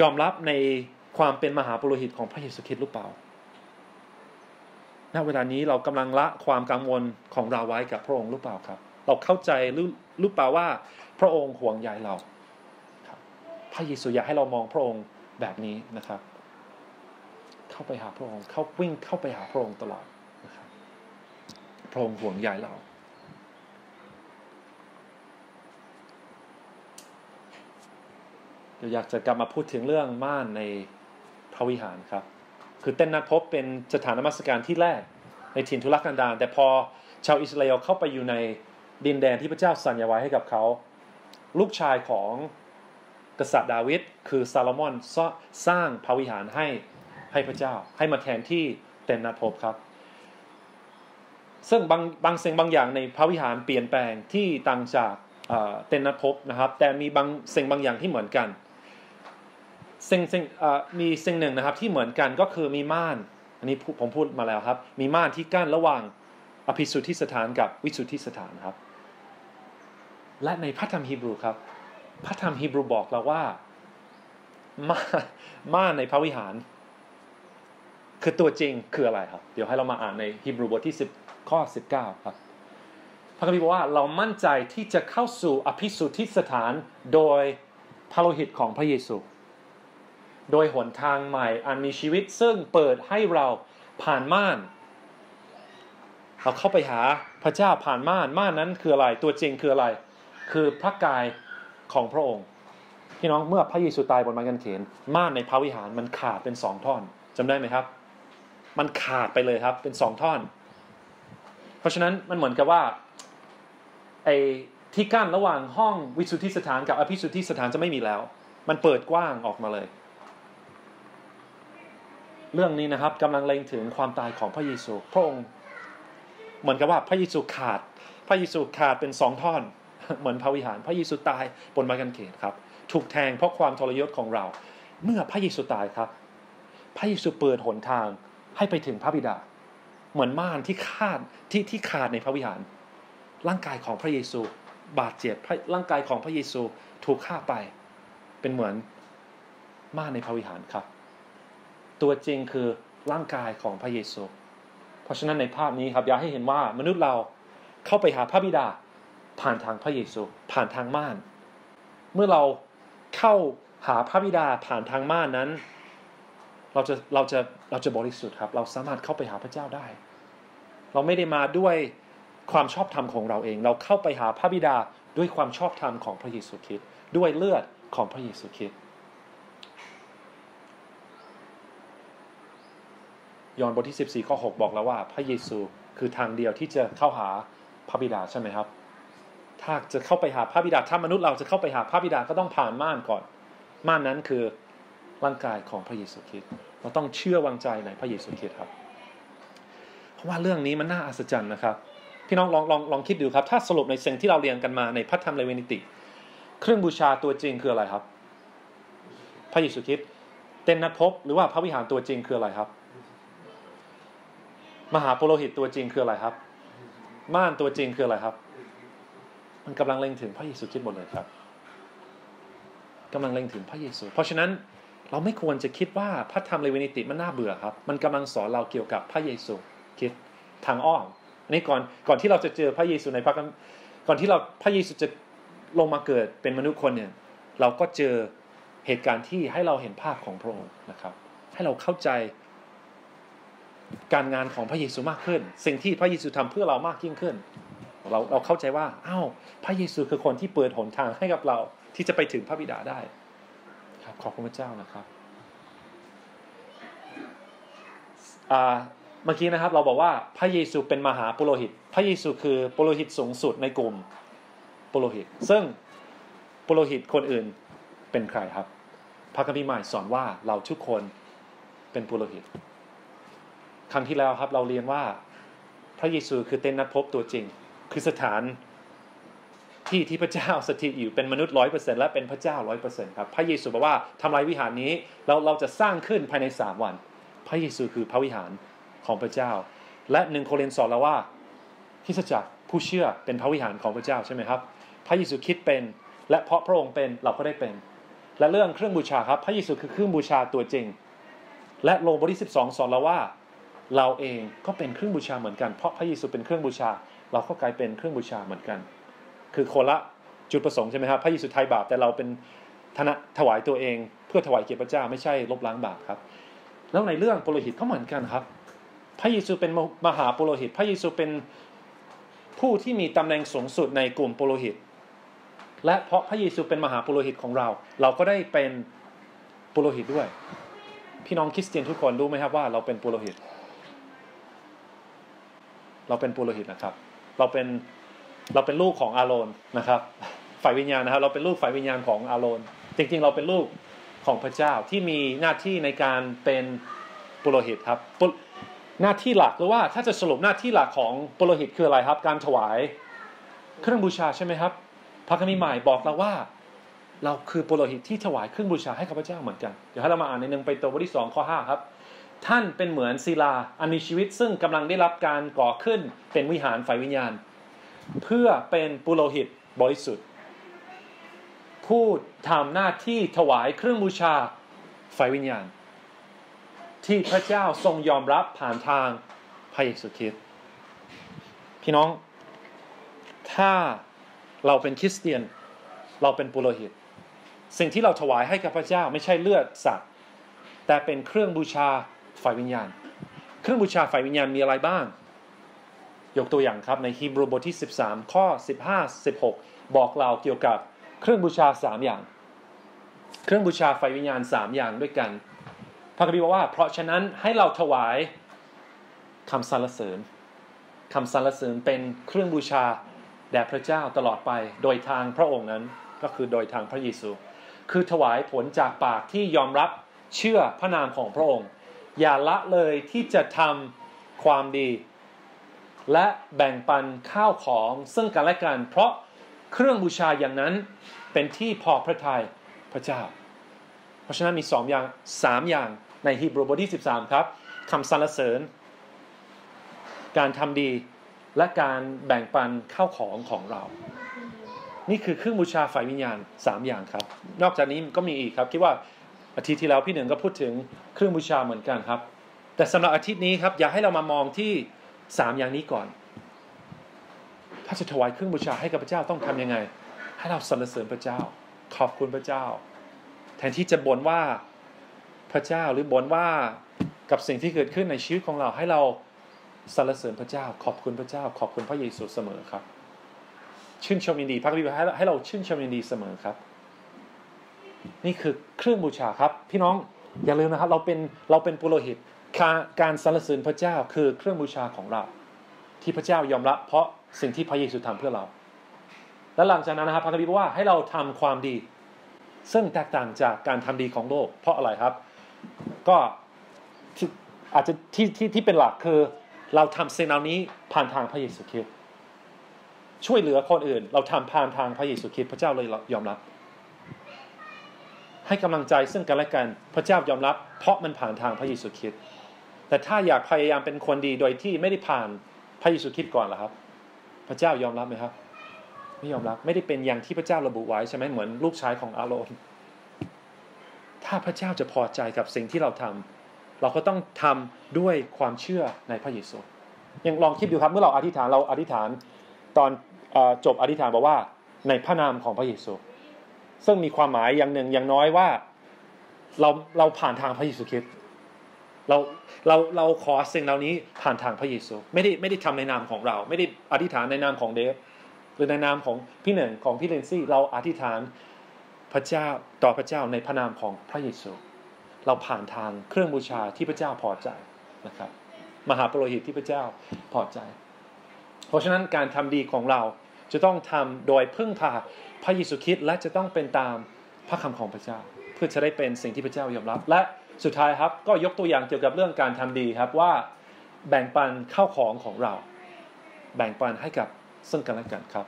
ยอมรับในความเป็นมหาปุโรหิตของพระเยซูคริสต์หรือเปล่าณเวลานี้เรากำลังละความกังวลของเราไว้กับพระองค์หรือเปล่าครับ เราเข้าใจหรือหรือเปล่าว่าพระองค์ห่วงใยเราครับพระเยซูอยากให้เรามองพระองค์แบบนี้นะครับ เข้าไปหาพระองค์ เข้าวิ่งเข้าไปหาพระองค์ตลอดนะครับพระองค์ห่วงใยเรา เดี๋ยวอยากจะกลับมาพูดถึงเรื่องม่านในพระวิหารครับ คือเต้นนัดพบเป็นสถานนมัสการที่แรกในถิ่นทุรกันดารแต่พอชาวอิสราเอลเข้าไปอยู่ในดินแดนที่พระเจ้าสัญญาไว้ให้กับเขา ลูกชายของกษัตริย์ดาวิดคือซาโลมอนสร้างพระวิหารให้ให้พระเจ้า ให้มาแทนที่เต้นนัดพบครับ ซึ่งบางบางสิ่งบางอย่างในพระวิหารเปลี่ยนแปลงที่ต่างจากเต้นนัดพบนะครับ แต่มีบางสิ่งบางอย่างที่เหมือนกัน สิ่งสิ่งมีสิ่งหนึ่งนะครับที่เหมือนกันก็คือมีม่าน อันนี้ผมพูดมาแล้วครับ มีม่านที่กั้นระหว่างอภิสุทธิสถานกับวิสุทธิสถานครับ และในพระธรรมฮีบรูครับ พระธรรมฮีบรูบอกเราว่าม่านม่านในพระวิหาร คือตัวจริงคืออะไรครับ เดี๋ยวให้เรามาอ่านในฮีบรูบทที่ 10 ข้อ 19 ครับพระคัมภีร์บอกว่าเรามั่นใจที่จะเข้าสู่อภิสุทธิสถานโดยพระโลหิตของพระเยซู โดยหนทางใหม่อันมีชีวิตซึ่งเปิดให้เราผ่านม่าน เราเข้าไปหาพระเจ้าผ่านม่านม่านนั้นคืออะไรตัวจริงคืออะไร คือพระกายของพระองค์พี่น้องเมื่อพระเยซูตายบนไม้กางเขนม่านในพระวิหารมันขาดเป็นสองท่อนจำได้ไหมครับ มันขาดไปเลยครับเป็นสองท่อน เพราะฉะนั้นมันเหมือนกับว่าไอ้ที่กั้นระหว่างห้องวิสุทธิสถานกับอภิสุทธิสถานจะไม่มีแล้ว มันเปิดกว้างออกมาเลย เรื่องนี้นะครับกำลังเล็งถึงความตายของพระเยซูพระองค์เหมือนกับว่าพระเยซูขาด พระเยซูขาดเป็นสองท่อน เหมือนพระวิหาร พระเยซูตายบนไม้กางเขนครับ ถูกแทงเพราะความทรยศของเรา เมื่อพระเยซูตายครับ พระเยซูเปิดหนทางให้ไปถึงพระบิดา เหมือนม่านที่ขาดที่ที่ขาดในพระวิหาร ร่างกายของพระเยซูบาดเจ็บร่างกายของพระเยซูถูกฆ่าไป เป็นเหมือนม่านในพระวิหารครับ ตัวจริงคือร่างกายของพระเยซู เพราะฉะนั้นในภาพนี้ครับอยากให้เห็นว่ามนุษย์เราเข้าไปหาพระบิดาผ่านทางพระเยซู ผ่านทางม่าน เมื่อเราเข้าหาพระบิดาผ่านทางม่านนั้น เราจะเราจะเราจะบริสุทธิ์ครับ เราสามารถเข้าไปหาพระเจ้าได้ เราไม่ได้มาด้วยความชอบธรรมของเราเอง เราเข้าไปหาพระบิดาด้วยความชอบธรรมของพระเยซูคริสต์ด้วยเลือดของพระเยซูคริสต์ ยอห์นบทที่ 14ข้อ6บอกแล้วว่า พระเยซูคือทางเดียวที่จะเข้าหาพระบิดาใช่ไหมครับ ถ้าจะเข้าไปหาพระบิดาถ้ามนุษย์เราจะเข้าไปหาพระบิดาก็ต้องผ่านม่านก่อน ม่านนั้นคือร่างกายของพระเยซูคริสต์เราต้องเชื่อวางใจในพระเยซูคริสต์ครับ เพราะว่าเรื่องนี้มันน่าอัศจรรย์นะครับ พี่น้องลองลองลองคิดดูครับ ถ้าสรุปในสิ่งที่เราเรียนกันมาในพระธรรมเลวีนิติ เครื่องบูชาตัวจริงคืออะไรครับ พระเยซูคริสต์เต็นท์นัดพบหรือว่าพระวิหารตัวจริงคืออะไรครับ มหาปุโรหิตตัวจริงคืออะไรครับ ม่านตัวจริงคืออะไรครับ มันกำลังเล็งถึงพระเยซูคริสต์หมดเลยครับกำลังเล็งถึงพระเยซู เพราะฉะนั้นเราไม่ควรจะคิดว่าพระธรรมเลวินิติมันน่าเบื่อครับ มันกำลังสอนเราเกี่ยวกับพระเยซูคิดทางอ้อมอันนี้ก่อนก่อนที่เราจะเจอพระเยซูในพระก่อนที่เราพระเยซูจะลงมาเกิดเป็นมนุษย์คนเนี่ยเราก็เจอเหตุการณ์ที่ให้เราเห็นภาพของพระองค์นะครับ ให้เราเข้าใจ การงานของพระเยซูมากขึ้น สิ่งที่พระเยซูทำเพื่อเรามากยิ่งขึ้น เราเราเข้าใจว่าอ้าวพระเยซูคือคนที่เปิดหนทางให้กับเราที่จะไปถึงพระบิดาได้ ครับขอบคุณพระเจ้านะครับเมื่อกี้นะครับเราบอกว่าพระเยซูเป็นมหาปุโรหิต พระเยซูคือปุโรหิตสูงสุดในกลุ่มปุโรหิต ซึ่งปุโรหิตคนอื่นเป็นใครครับ พระคัมภีร์ใหม่สอนว่าเราทุกคนเป็นปุโรหิต ครั้งที่แล้วครับเราเรียนว่าพระเยซูคือเต้นนัดพบตัวจริง คือสถานที่ที่พระเจ้าสถิตอยู่เป็นมนุษย์ร้อยเปอร์เซ็นต์และเป็นพระเจ้าร้อยเปอร์เซ็นต์ครับพระเยซูบอกว่าทำลายวิหารนี้เราเราจะสร้างขึ้นภายในสามวัน พระเยซูคือพระวิหารของพระเจ้า และหนึ่งโครินธ์สอนเราว่าที่สจักผู้เชื่อเป็นพระวิหารของพระเจ้าใช่ไหมครับ พระเยซูคิดเป็น และเพราะพระองค์เป็นเราก็ได้เป็น และเรื่องเครื่องบูชาครับ พระเยซูคือเครื่องบูชาตัวจริง และโลงบทที่สิบสองสอนเราว่า เราเองก็เป็นเครื่องบูชาเหมือนกัน เพราะพระเยซูเป็นเครื่องบูชา เราก็กลายเป็นเครื่องบูชาเหมือนกัน คือคนละจุดประสงค์ใช่ไหมครับพระเยซูไทยบาปแต่เราเป็นธนถวายตัวเอง เพื่อถวายเกียรติพระเจ้าไม่ใช่ลบล้างบาปครับ แล้วในเรื่องปุโรหิตก็เหมือนกันครับ พระเยซูเป็นมหาปุโรหิต พระเยซูเป็นผู้ที่มีตำแหน่งสูงสุดในกลุ่มปุโรหิต และเพราะพระเยซูเป็นมหาปุโรหิตของเรา เราก็ได้เป็นปุโรหิตด้วย พี่น้องคริสเตียนทุกคนรู้ไหมครับว่าเราเป็นปุโรหิต เราเป็นปุโรหิตนะครับ เราเป็นเราเป็นลูกของอาโรนนะครับ ฝ่ายวิญญาณนะครับ เราเป็นลูกฝ่ายวิญญาณของอาโรนจริงๆ เราเป็นลูกของพระเจ้าที่มีหน้าที่ในการเป็นปุโรหิตครับหน้าที่หลักหรือว่าถ้าจะสรุปหน้าที่หลักของปุโรหิตคืออะไรครับ การถวายเครื่องบูชาใช่ไหมครับ พระคัมภีร์ใหม่บอกเราว่า เราคือปุโรหิตที่ถวายเครื่องบูชาให้กับพระเจ้าเหมือนกัน เดี๋ยวให้เรามาอ่านในหนึ่งไปตัวบทที่สองข้อห้าครับ ท่านเป็นเหมือนศิลาอันมีชีวิตซึ่งกำลังได้รับการก่อขึ้นเป็นวิหารฝ่ายวิญญาณ เพื่อเป็นปุโรหิตบริสุทธิ์ผู้ทำหน้าที่ถวายเครื่องบูชาไฟวิญญาณ ที่พระเจ้าทรงยอมรับผ่านทางพระเยซูคริสต์พี่น้อง ถ้าเราเป็นคริสเตียนเราเป็นปุโรหิต สิ่งที่เราถวายให้กับพระเจ้าไม่ใช่เลือดสัตว์ แต่เป็นเครื่องบูชา ไฟวิญญาณ เครื่องบูชาไฟวิญญาณมีอะไรบ้าง ยกตัวอย่างครับในฮีบรูบทที่ 13 ข้อ 15 16 บอกเราเกี่ยวกับเครื่องบูชา 3 อย่าง เครื่องบูชาไฟวิญญาณ 3 อย่างด้วยกันพระคัมภีร์บอกว่า เพราะฉะนั้นให้เราถวายคำสรรเสริญคำสรรเสริญเป็นเครื่องบูชาแด่พระเจ้าตลอดไปโดยทางพระองค์นั้นก็คือโดยทางพระเยซู คือถวายผลจากปากที่ยอมรับเชื่อพระนามของพระองค์ อย่าละเลยที่จะทำความดี และแบ่งปันข้าวของซึ่งกันและกัน เพราะเครื่องบูชาอย่างนั้นเป็นที่พอพระทัยพระเจ้า เพราะฉะนั้นมีสองอย่างสามอย่างในฮีบรูบทที่สิบสามครับคำสรรเสริญ การทำดีและการแบ่งปันข้าวของของเรา นี่คือเครื่องบูชาฝ่ายวิญญาณสามอย่างครับ นอกจากนี้ก็มีอีกครับคิดว่า อาทิตย์ที่แล้วพี่หนึ่งก็พูดถึงเครื่องบูชาเหมือนกันครับ แต่สำหรับอาทิตย์นี้ครับ อยากให้เรามามองที่สามอย่างนี้ก่อน ถ้าจะถวายเครื่องบูชาให้กับพระเจ้าต้องทํำยังไง ให้เราสรรเสริญพระเจ้า ขอบคุณพระเจ้า แทนที่จะบ่นว่าพระเจ้าหรือบ่นว่ากับสิ่งที่เกิดขึ้นในชีวิตของเราให้เราสรรเสริญพระเจ้า ขอบคุณพระเจ้า ขอบคุณพระเยซูเสมอครับ ชื่นชมยินดีพระบิดาให้เราชื่นชมยินดีเสมอครับ นี่คือเครื่องบูชาครับ พี่น้องอย่าลืมนะครับ เราเป็นเราเป็นปุโรหิตการสรรเสริญพระเจ้าคือเครื่องบูชาของเรา ที่พระเจ้ายอมรับเพราะสิ่งที่พระเยซูทำเพื่อเรา และหลังจากนั้นนะครับพระคัมภีร์บอกว่าให้เราทำความดี ซึ่งแตกต่างจากการทำดีของโลก เพราะอะไรครับ ก็อาจจะที่ที่ที่เป็นหลักคือเราทำสิ่งเหล่านี้ผ่านทางพระเยซูคริสต์ช่วยเหลือคนอื่น เราทำผ่านทางพระเยซูคริสต์พระเจ้าเลยยอมรับ ให้กำลังใจซึ่งกันและกันพระเจ้ายอมรับ เพราะมันผ่านทางพระเยซูคริสต์แต่ถ้าอยากพยายามเป็นคนดีโดยที่ไม่ได้ผ่านพระเยซูคริสต์ก่อนล่ะครับ พระเจ้ายอมรับไหมครับ ไม่ยอมรับไม่ได้เป็นอย่างที่พระเจ้าระบุไว้ใช่ไหมเหมือนลูกชายของอาโรนถ้าพระเจ้าจะพอใจกับสิ่งที่เราทำเราก็ต้องทำด้วยความเชื่อในพระเยซูยังลองคิดดูครับเมื่อเราอธิษฐานเราอธิษฐานตอนจบอธิษฐานบอกว่าในพระนามของพระเยซู ซึ่งมีความหมายอย่างหนึ่งอย่างน้อยว่า เราเราผ่านทางพระเยซูคริสต์เราเราเราขอสิ่งเหล่านี้ผ่านทางพระเยซู ไม่ได้ไม่ได้ทำในนามของเรา ไม่ได้อธิษฐานในนามของเดฟหรือในนามของพี่หนึ่งของพี่เลนซี่ เราอธิษฐานพระเจ้าต่อพระเจ้าในพระนามของพระเยซู เราผ่านทางเครื่องบูชาที่พระเจ้าพอใจนะครับ มหาปรหิตที่พระเจ้าพอใจ เพราะฉะนั้นการทำดีของเราจะต้องทำโดยพึ่งพา ระเยซูคริสต์และจะต้องเป็นตามพระคำของพระเจ้า เพื่อจะได้เป็นสิ่งที่พระเจ้ายอมรับ และสุดท้ายครับก็ยกตัวอย่างเกี่ยวกับเรื่องการทำดีครับว่าแบ่งปันข้าวของของเรา แบ่งปันให้กับซึ่งกันและกันครับ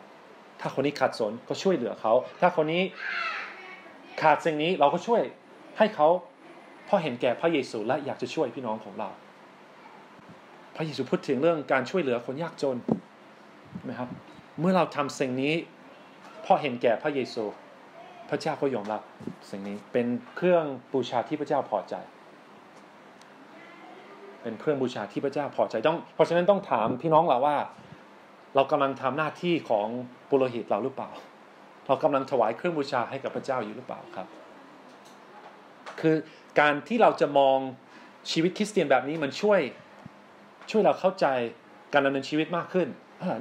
ถ้าคนนี้ขาดสนก็ช่วยเหลือเขา ถ้าคนนี้ขาดสิ่งนี้เราก็ช่วยให้เขาเพราะเห็นแก่พระเยซูและอยากจะช่วยพี่น้องของเรา พระเยซูพูดถึงเรื่องการช่วยเหลือคนยากจนไหมครับ เมื่อเราทำสิ่งนี้ พราะเห็นแก่พระเยซู พระเจ้าก็ยอมรับสิ่งนี้เป็นเครื่องบูชาที่พระเจ้าพอใจ เป็นเครื่องบูชาที่พระเจ้าพอใจต้อง เพราะฉะนั้นต้องถามพี่น้องเราว่า เรากำลังทำหน้าที่ของปุโรหิตเราหรือเปล่า เรากำลังถวายเครื่องบูชาให้กับพระเจ้าอยู่หรือเปล่าครับ คือการที่เราจะมองชีวิตคริสเตียนแบบนี้มันช่วยช่วยเราเข้าใจการดำเนินชีวิตมากขึ้น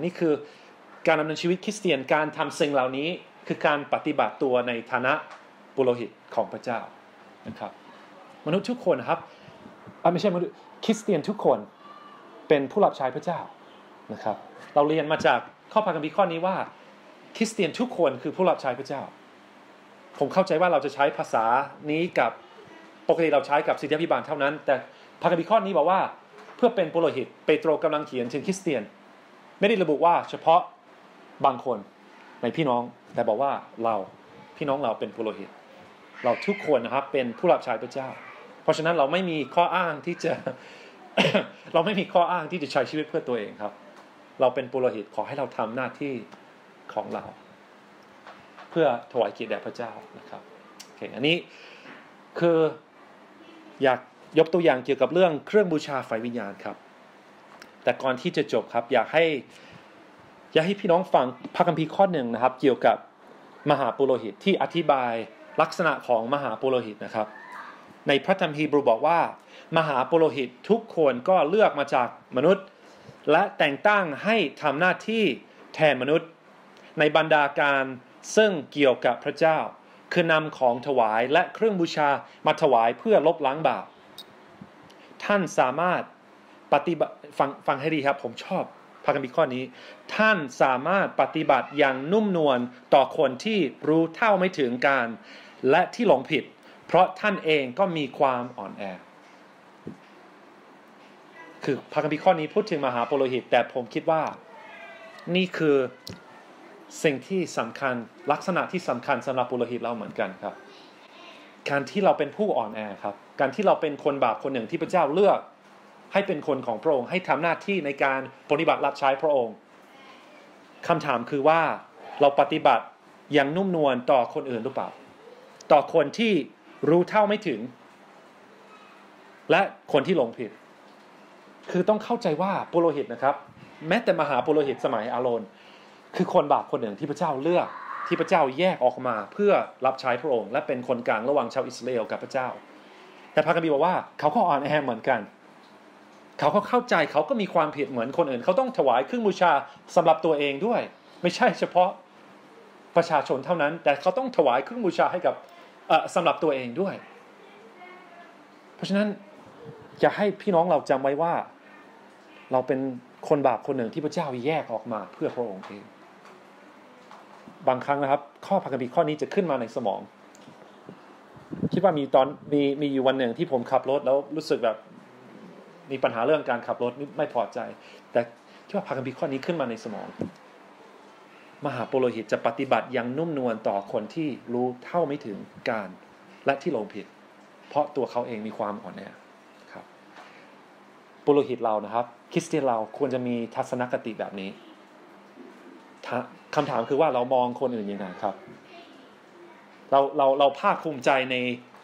นี่คือ การดำเนินชีวิตคริสเตียนการทำสิ่งเหล่านี้ คือการปฏิบัติตัวในฐานะปุโรหิตของพระเจ้านะครับ มนุษย์ทุกคนครับไม่ใช่มนุษย์คริสเตียนทุกคนเป็นผู้รับใช้พระเจ้านะครับ เราเรียนมาจากข้อพระคัมภีร์ข้อนี้ว่า คริสเตียนทุกคนคือผู้รับใช้พระเจ้า ผมเข้าใจว่าเราจะใช้ภาษานี้กับปกติเราใช้กับสิทธิพิบาลเท่านั้น แต่พระคัมภีร์ข้อนี้บอกว่าเพื่อเป็นปุโรหิตเปโตรกำลังเขียนถึงคริสเตียน ไม่ได้ระบุว่าเฉพาะ บางคนในพี่น้องแต่บอกว่าเราพี่น้องเราเป็นปุโรหิต เราทุกคนนะครับเป็นผู้รับใช้พระเจ้า เพราะฉะนั้นเราไม่มีข้ออ้างที่จะ เราไม่มีข้ออ้างที่จะใช้ชีวิตเพื่อตัวเองครับ เราเป็นปุโรหิตขอให้เราทำหน้าที่ของเรา เพื่อถวายเกียรติแด่พระเจ้านะครับโอเคอันนี้คืออยากยกตัวอย่างเกี่ยวกับเรื่องเครื่องบูชาไฟวิญญาณครับ แต่ก่อนที่จะจบครับ อยากให้ อยากให้พี่น้องฟังพระคัมภีร์ข้อหนึ่งนะครับ เกี่ยวกับมหาปุโรหิตที่อธิบายลักษณะของมหาปุโรหิตนะครับ ในพระธรรมฮีบรูบอกว่า มหาปุโรหิตทุกคนก็เลือกมาจากมนุษย์ และแต่งตั้งให้ทำหน้าที่แทนมนุษย์ ในบรรดาการซึ่งเกี่ยวกับพระเจ้า คือนำของถวายและเครื่องบูชามาถวายเพื่อลบล้างบาปท่านสามารถปฏิบัติฟังฟังให้ดีครับ ผมชอบ พระคัมภีร์ข้อนี้ ท่านสามารถปฏิบัติอย่างนุ่มนวลต่อคนที่รู้เท่าไม่ถึงการ และที่หลงผิด เพราะท่านเองก็มีความอ่อนแอ คือพระคัมภีร์ข้อนี้พูดถึงมหาปุโรหิต แต่ผมคิดว่า นี่คือสิ่งที่สำคัญลักษณะที่สำคัญสำหรับปุโรหิตเราเหมือนกันครับ การที่เราเป็นผู้อ่อนแอครับ การที่เราเป็นคนบาปคนหนึ่งที่พระเจ้าเลือก ให้เป็นคนของพระองค์ ให้ทำหน้าที่ในการปฏิบัติรับใช้พระองค์คำถามคือว่าเราปฏิบัติอย่างนุ่มนวลต่อคนอื่นหรือเปล่า ต่อคนที่รู้เท่าไม่ถึง และคนที่หลงผิด คือต้องเข้าใจว่าปุโรหิตนะครับ แม้แต่มหาปุโรหิตสมัยอาโรนคือคนบาปคนหนึ่งที่พระเจ้าเลือกที่พระเจ้าแยกออกมาเพื่อรับใช้พระองค์ และเป็นคนกลางระหว่างชาวอิสราเอลกับพระเจ้า แต่พระคัมภีร์บอกว่าเขาก็อ่อนแอเหมือนกัน เขาก็เข้าใจเขาก็มีความผิดเหมือนคนอื่น เขาต้องถวายเครื่องบูชาสำหรับตัวเองด้วย ไม่ใช่เฉพาะประชาชนเท่านั้น แต่เขาต้องถวายเครื่องบูชาให้กับสำหรับตัวเองด้วย เพราะฉะนั้นจะให้พี่น้องเราจำไว้ว่า เราเป็นคนบาปคนหนึ่งที่พระเจ้าแยกออกมาเพื่อพระองค์เอง บางครั้งนะครับ ข้อพระคัมภีข้อนี้จะขึ้นมาในสมอง คิดว่ามีตอนมีมีอยู่วันหนึ่งที่ผมขับรถแล้วรู้สึกแบบ มีปัญหาเรื่องการขับรถไม่พอใจ แต่คิดว่าพระคัมภีร์ข้อนี้ขึ้นมาในสมอง มหาปุโรหิตจะปฏิบัติอย่างนุ่มนวลต่อคนที่รู้เท่าไม่ถึงการและที่ลงผิด เพราะตัวเขาเองมีความอ่อนแอครับปุโรหิตเรานะครับ คริสเตียนเราควรจะมีทัศนคติแบบนี้คำถามคือว่าเรามองคนอื่นยังไงครับ เราเราเราภาคภูมิใจใน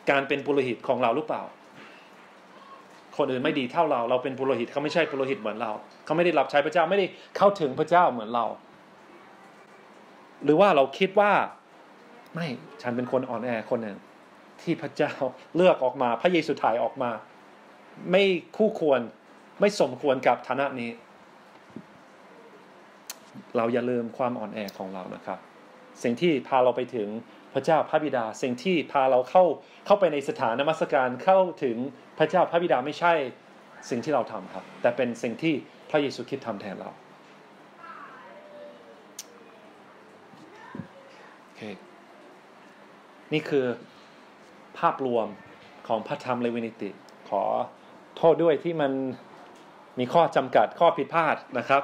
การเป็นปุโรหิตของเราหรือเปล่า คนอื่นไม่ดีเท่าเรา เราเป็นปุโรหิตเขาไม่ใช่ปุโรหิตเหมือนเรา เขาไม่ได้รับใช้พระเจ้าไม่ได้เข้าถึงพระเจ้าเหมือนเรา หรือว่าเราคิดว่าไม่ฉันเป็นคนอ่อนแอคนหนึ่งที่พระเจ้าเลือกออกมา พระเยซูถ่ายออกมา ไม่คู่ควรไม่สมควรกับฐานะนี้ เราอย่าลืมความอ่อนแอของเรานะครับ สิ่งที่พาเราไปถึง พระเจ้าพระบิดา สิ่งที่พาเราเข้าเข้าไปในสถานนมัสการเข้าถึงพระเจ้าพระบิดาไม่ใช่สิ่งที่เราทำครับ แต่เป็นสิ่งที่พระเยซูคริสต์ทำแทนเราโอเคนี่คือภาพรวมของพระธรรมเลวินิติ ขอโทษด้วยที่มันมีข้อจำกัดข้อผิดพลาดนะครับ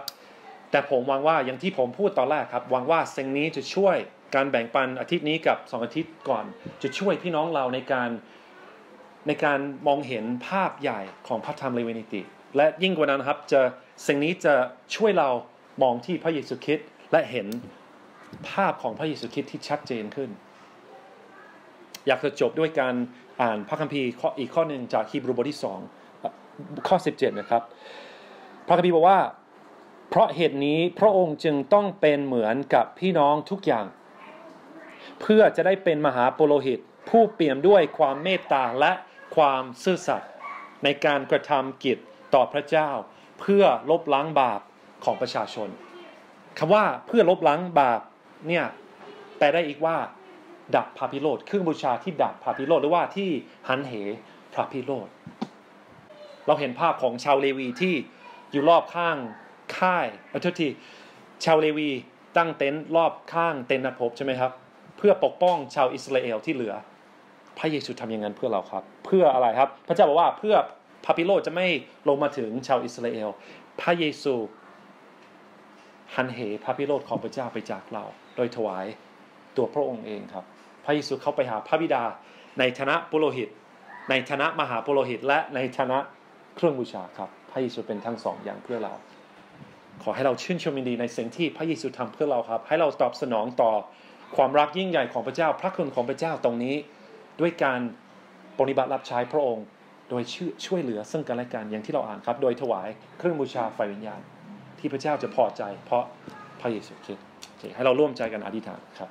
แต่ผมหวังว่าอย่างที่ผมพูดตอนแรกครับหวังว่าสิ่งนี้จะช่วย การแบ่งปันอาทิตย์นี้กับสองอาทิตย์ก่อน จะช่วยพี่น้องเราในการในการมองเห็นภาพใหญ่ของพระธรรมเลวินิติ และยิ่งกว่านั้นครับจะสิ่งนี้จะช่วยเรามองที่พระเยซูคริสต์และเห็นภาพของพระเยซูคริสต์ที่ชัดเจนขึ้น อยากจะจบด้วยการอ่านพระคัมภีร์ข้ออีกข้อหนึ่งจากฮีบรูบทที่สองข้อ 17 นะครับ พระคัมภีร์บอกว่า เพราะเหตุนี้พระองค์จึงต้องเป็นเหมือนกับพี่น้องทุกอย่าง เพื่อจะได้เป็นมหาปุโรหิต ผู้เปี่ยมด้วยความเมตตาและความซื่อสัตย์ในการกระทำกิจต่อพระเจ้า เพื่อลบล้างบาปของประชาชนคำว่าเพื่อลบล้างบาปเนี่ยแปลได้อีกว่า ดับพาพิโรธเครื่องบูชาที่ดับพาพิโรธหรือว่าที่หันเหพระพิโรธเราเห็นภาพของชาวเลวีที่อยู่รอบข้างค่ายอทุทีชาวเลวีตั้งเต็นท์รอบข้างเต็นท์นัดพบใช่ไหมครับ เพื่อปกป้องชาวอิสราเอลที่เหลือ พระเยซูทำอย่างนั้นเพื่อเราครับ เพื่ออะไรครับ พระเจ้าบอกว่าเพื่อพาพิโรจะไม่ลงมาถึงชาวอิสราเอล พระเยซูหันเหพระพิโรธของพระเจ้าไปจากเรา โดยถวายตัวพระองค์เองครับ พระเยซูเข้าไปหาพระบิดาในฐานะปุโรหิต ในฐานะมหาปุโรหิต และในฐานะเครื่องบูชาครับ พระเยซูเป็นทั้งสองอย่างเพื่อเรา ขอให้เราชื่นชมยินดีในสิ่งที่พระเยซูทำเพื่อเราครับ ให้เราตอบสนองต่อ ความรักยิ่งใหญ่ของพระเจ้า พระคุณของพระเจ้าตรงนี้ ด้วยการปฏิบัติรับใช้พระองค์ โดยช่วยเหลือซึ่งกันและกันอย่างที่เราอ่านครับ โดยถวายเครื่องบูชาไฟวิญญาณ ที่พระเจ้าจะพอใจ เพราะพระเยซูคริสต์ให้เราร่วมใจกันอธิษฐานครับ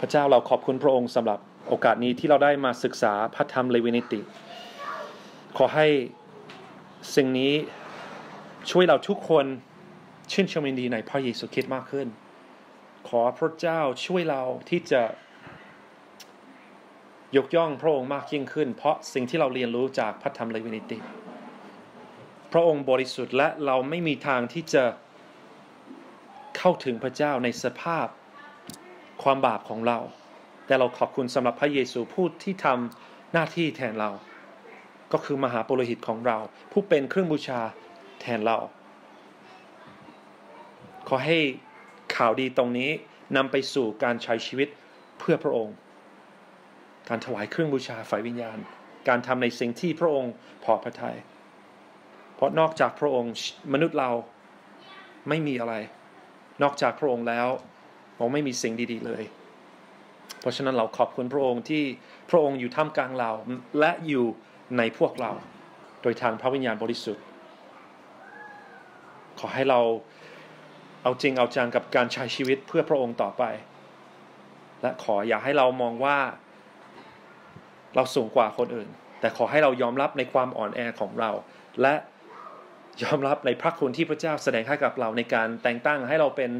พระเจ้าเราขอบคุณพระองค์สำหรับโอกาสนี้ที่เราได้มาศึกษาพระธรรมเลวินิติ ขอให้สิ่งนี้ช่วยเราทุกคน ชื่นชมยินดีในพระเยซูคริสต์มากขึ้น ขอพระเจ้าช่วยเราที่จะยกย่องพระองค์มากยิ่งขึ้น เพราะสิ่งที่เราเรียนรู้จากพระธรรมเลวินิติ พระองค์บริสุทธิ์และเราไม่มีทางที่จะเข้าถึงพระเจ้าในสภาพความบาปของเรา แต่เราขอบคุณสำหรับพระเยซูผู้ที่ทำหน้าที่แทนเรา ก็คือมหาปุโรหิตของเรา ผู้เป็นเครื่องบูชาแทนเรา ขอให้ข่าวดีตรงนี้นำไปสู่การใช้ชีวิตเพื่อพระองค์ การถวายเครื่องบูชาฝ่ายวิญญาณ การทำในสิ่งที่พระองค์พอพระทยัยเพราะนอกจากพระองค์มนุษย์เราไม่มีอะไร นอกจากพระองค์แล้วเราไม่มีสิ่งดี ๆ เลย เพราะฉะนั้นเราขอบคุณพระองค์ที่พระองค์อยู่ท่ามกลางเราและอยู่ในพวกเรา โดยทางพระวิญญาณบริสุทธิ์ ขอให้เรา เอาจริงเอาจังกับการใช้ชีวิตเพื่อพระองค์ต่อไป และขออย่าให้เรามองว่า เราสูงกว่าคนอื่น แต่ขอให้เรายอมรับในความอ่อนแอของเรา และยอมรับในพระคุณที่พระเจ้าแสดงให้กับเราในการแต่งตั้งให้เราเป็น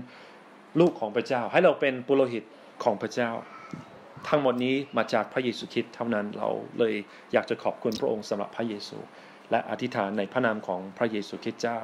ลูกของพระเจ้า ให้เราเป็นปุโรหิตของพระเจ้า ทั้งหมดนี้มาจากพระเยซูคริสต์เท่านั้นเราเลยอยากจะขอบคุณพระองค์สำหรับพระเยซู และอธิษฐานในพระนามของพระเยซูคริสต์เจ้า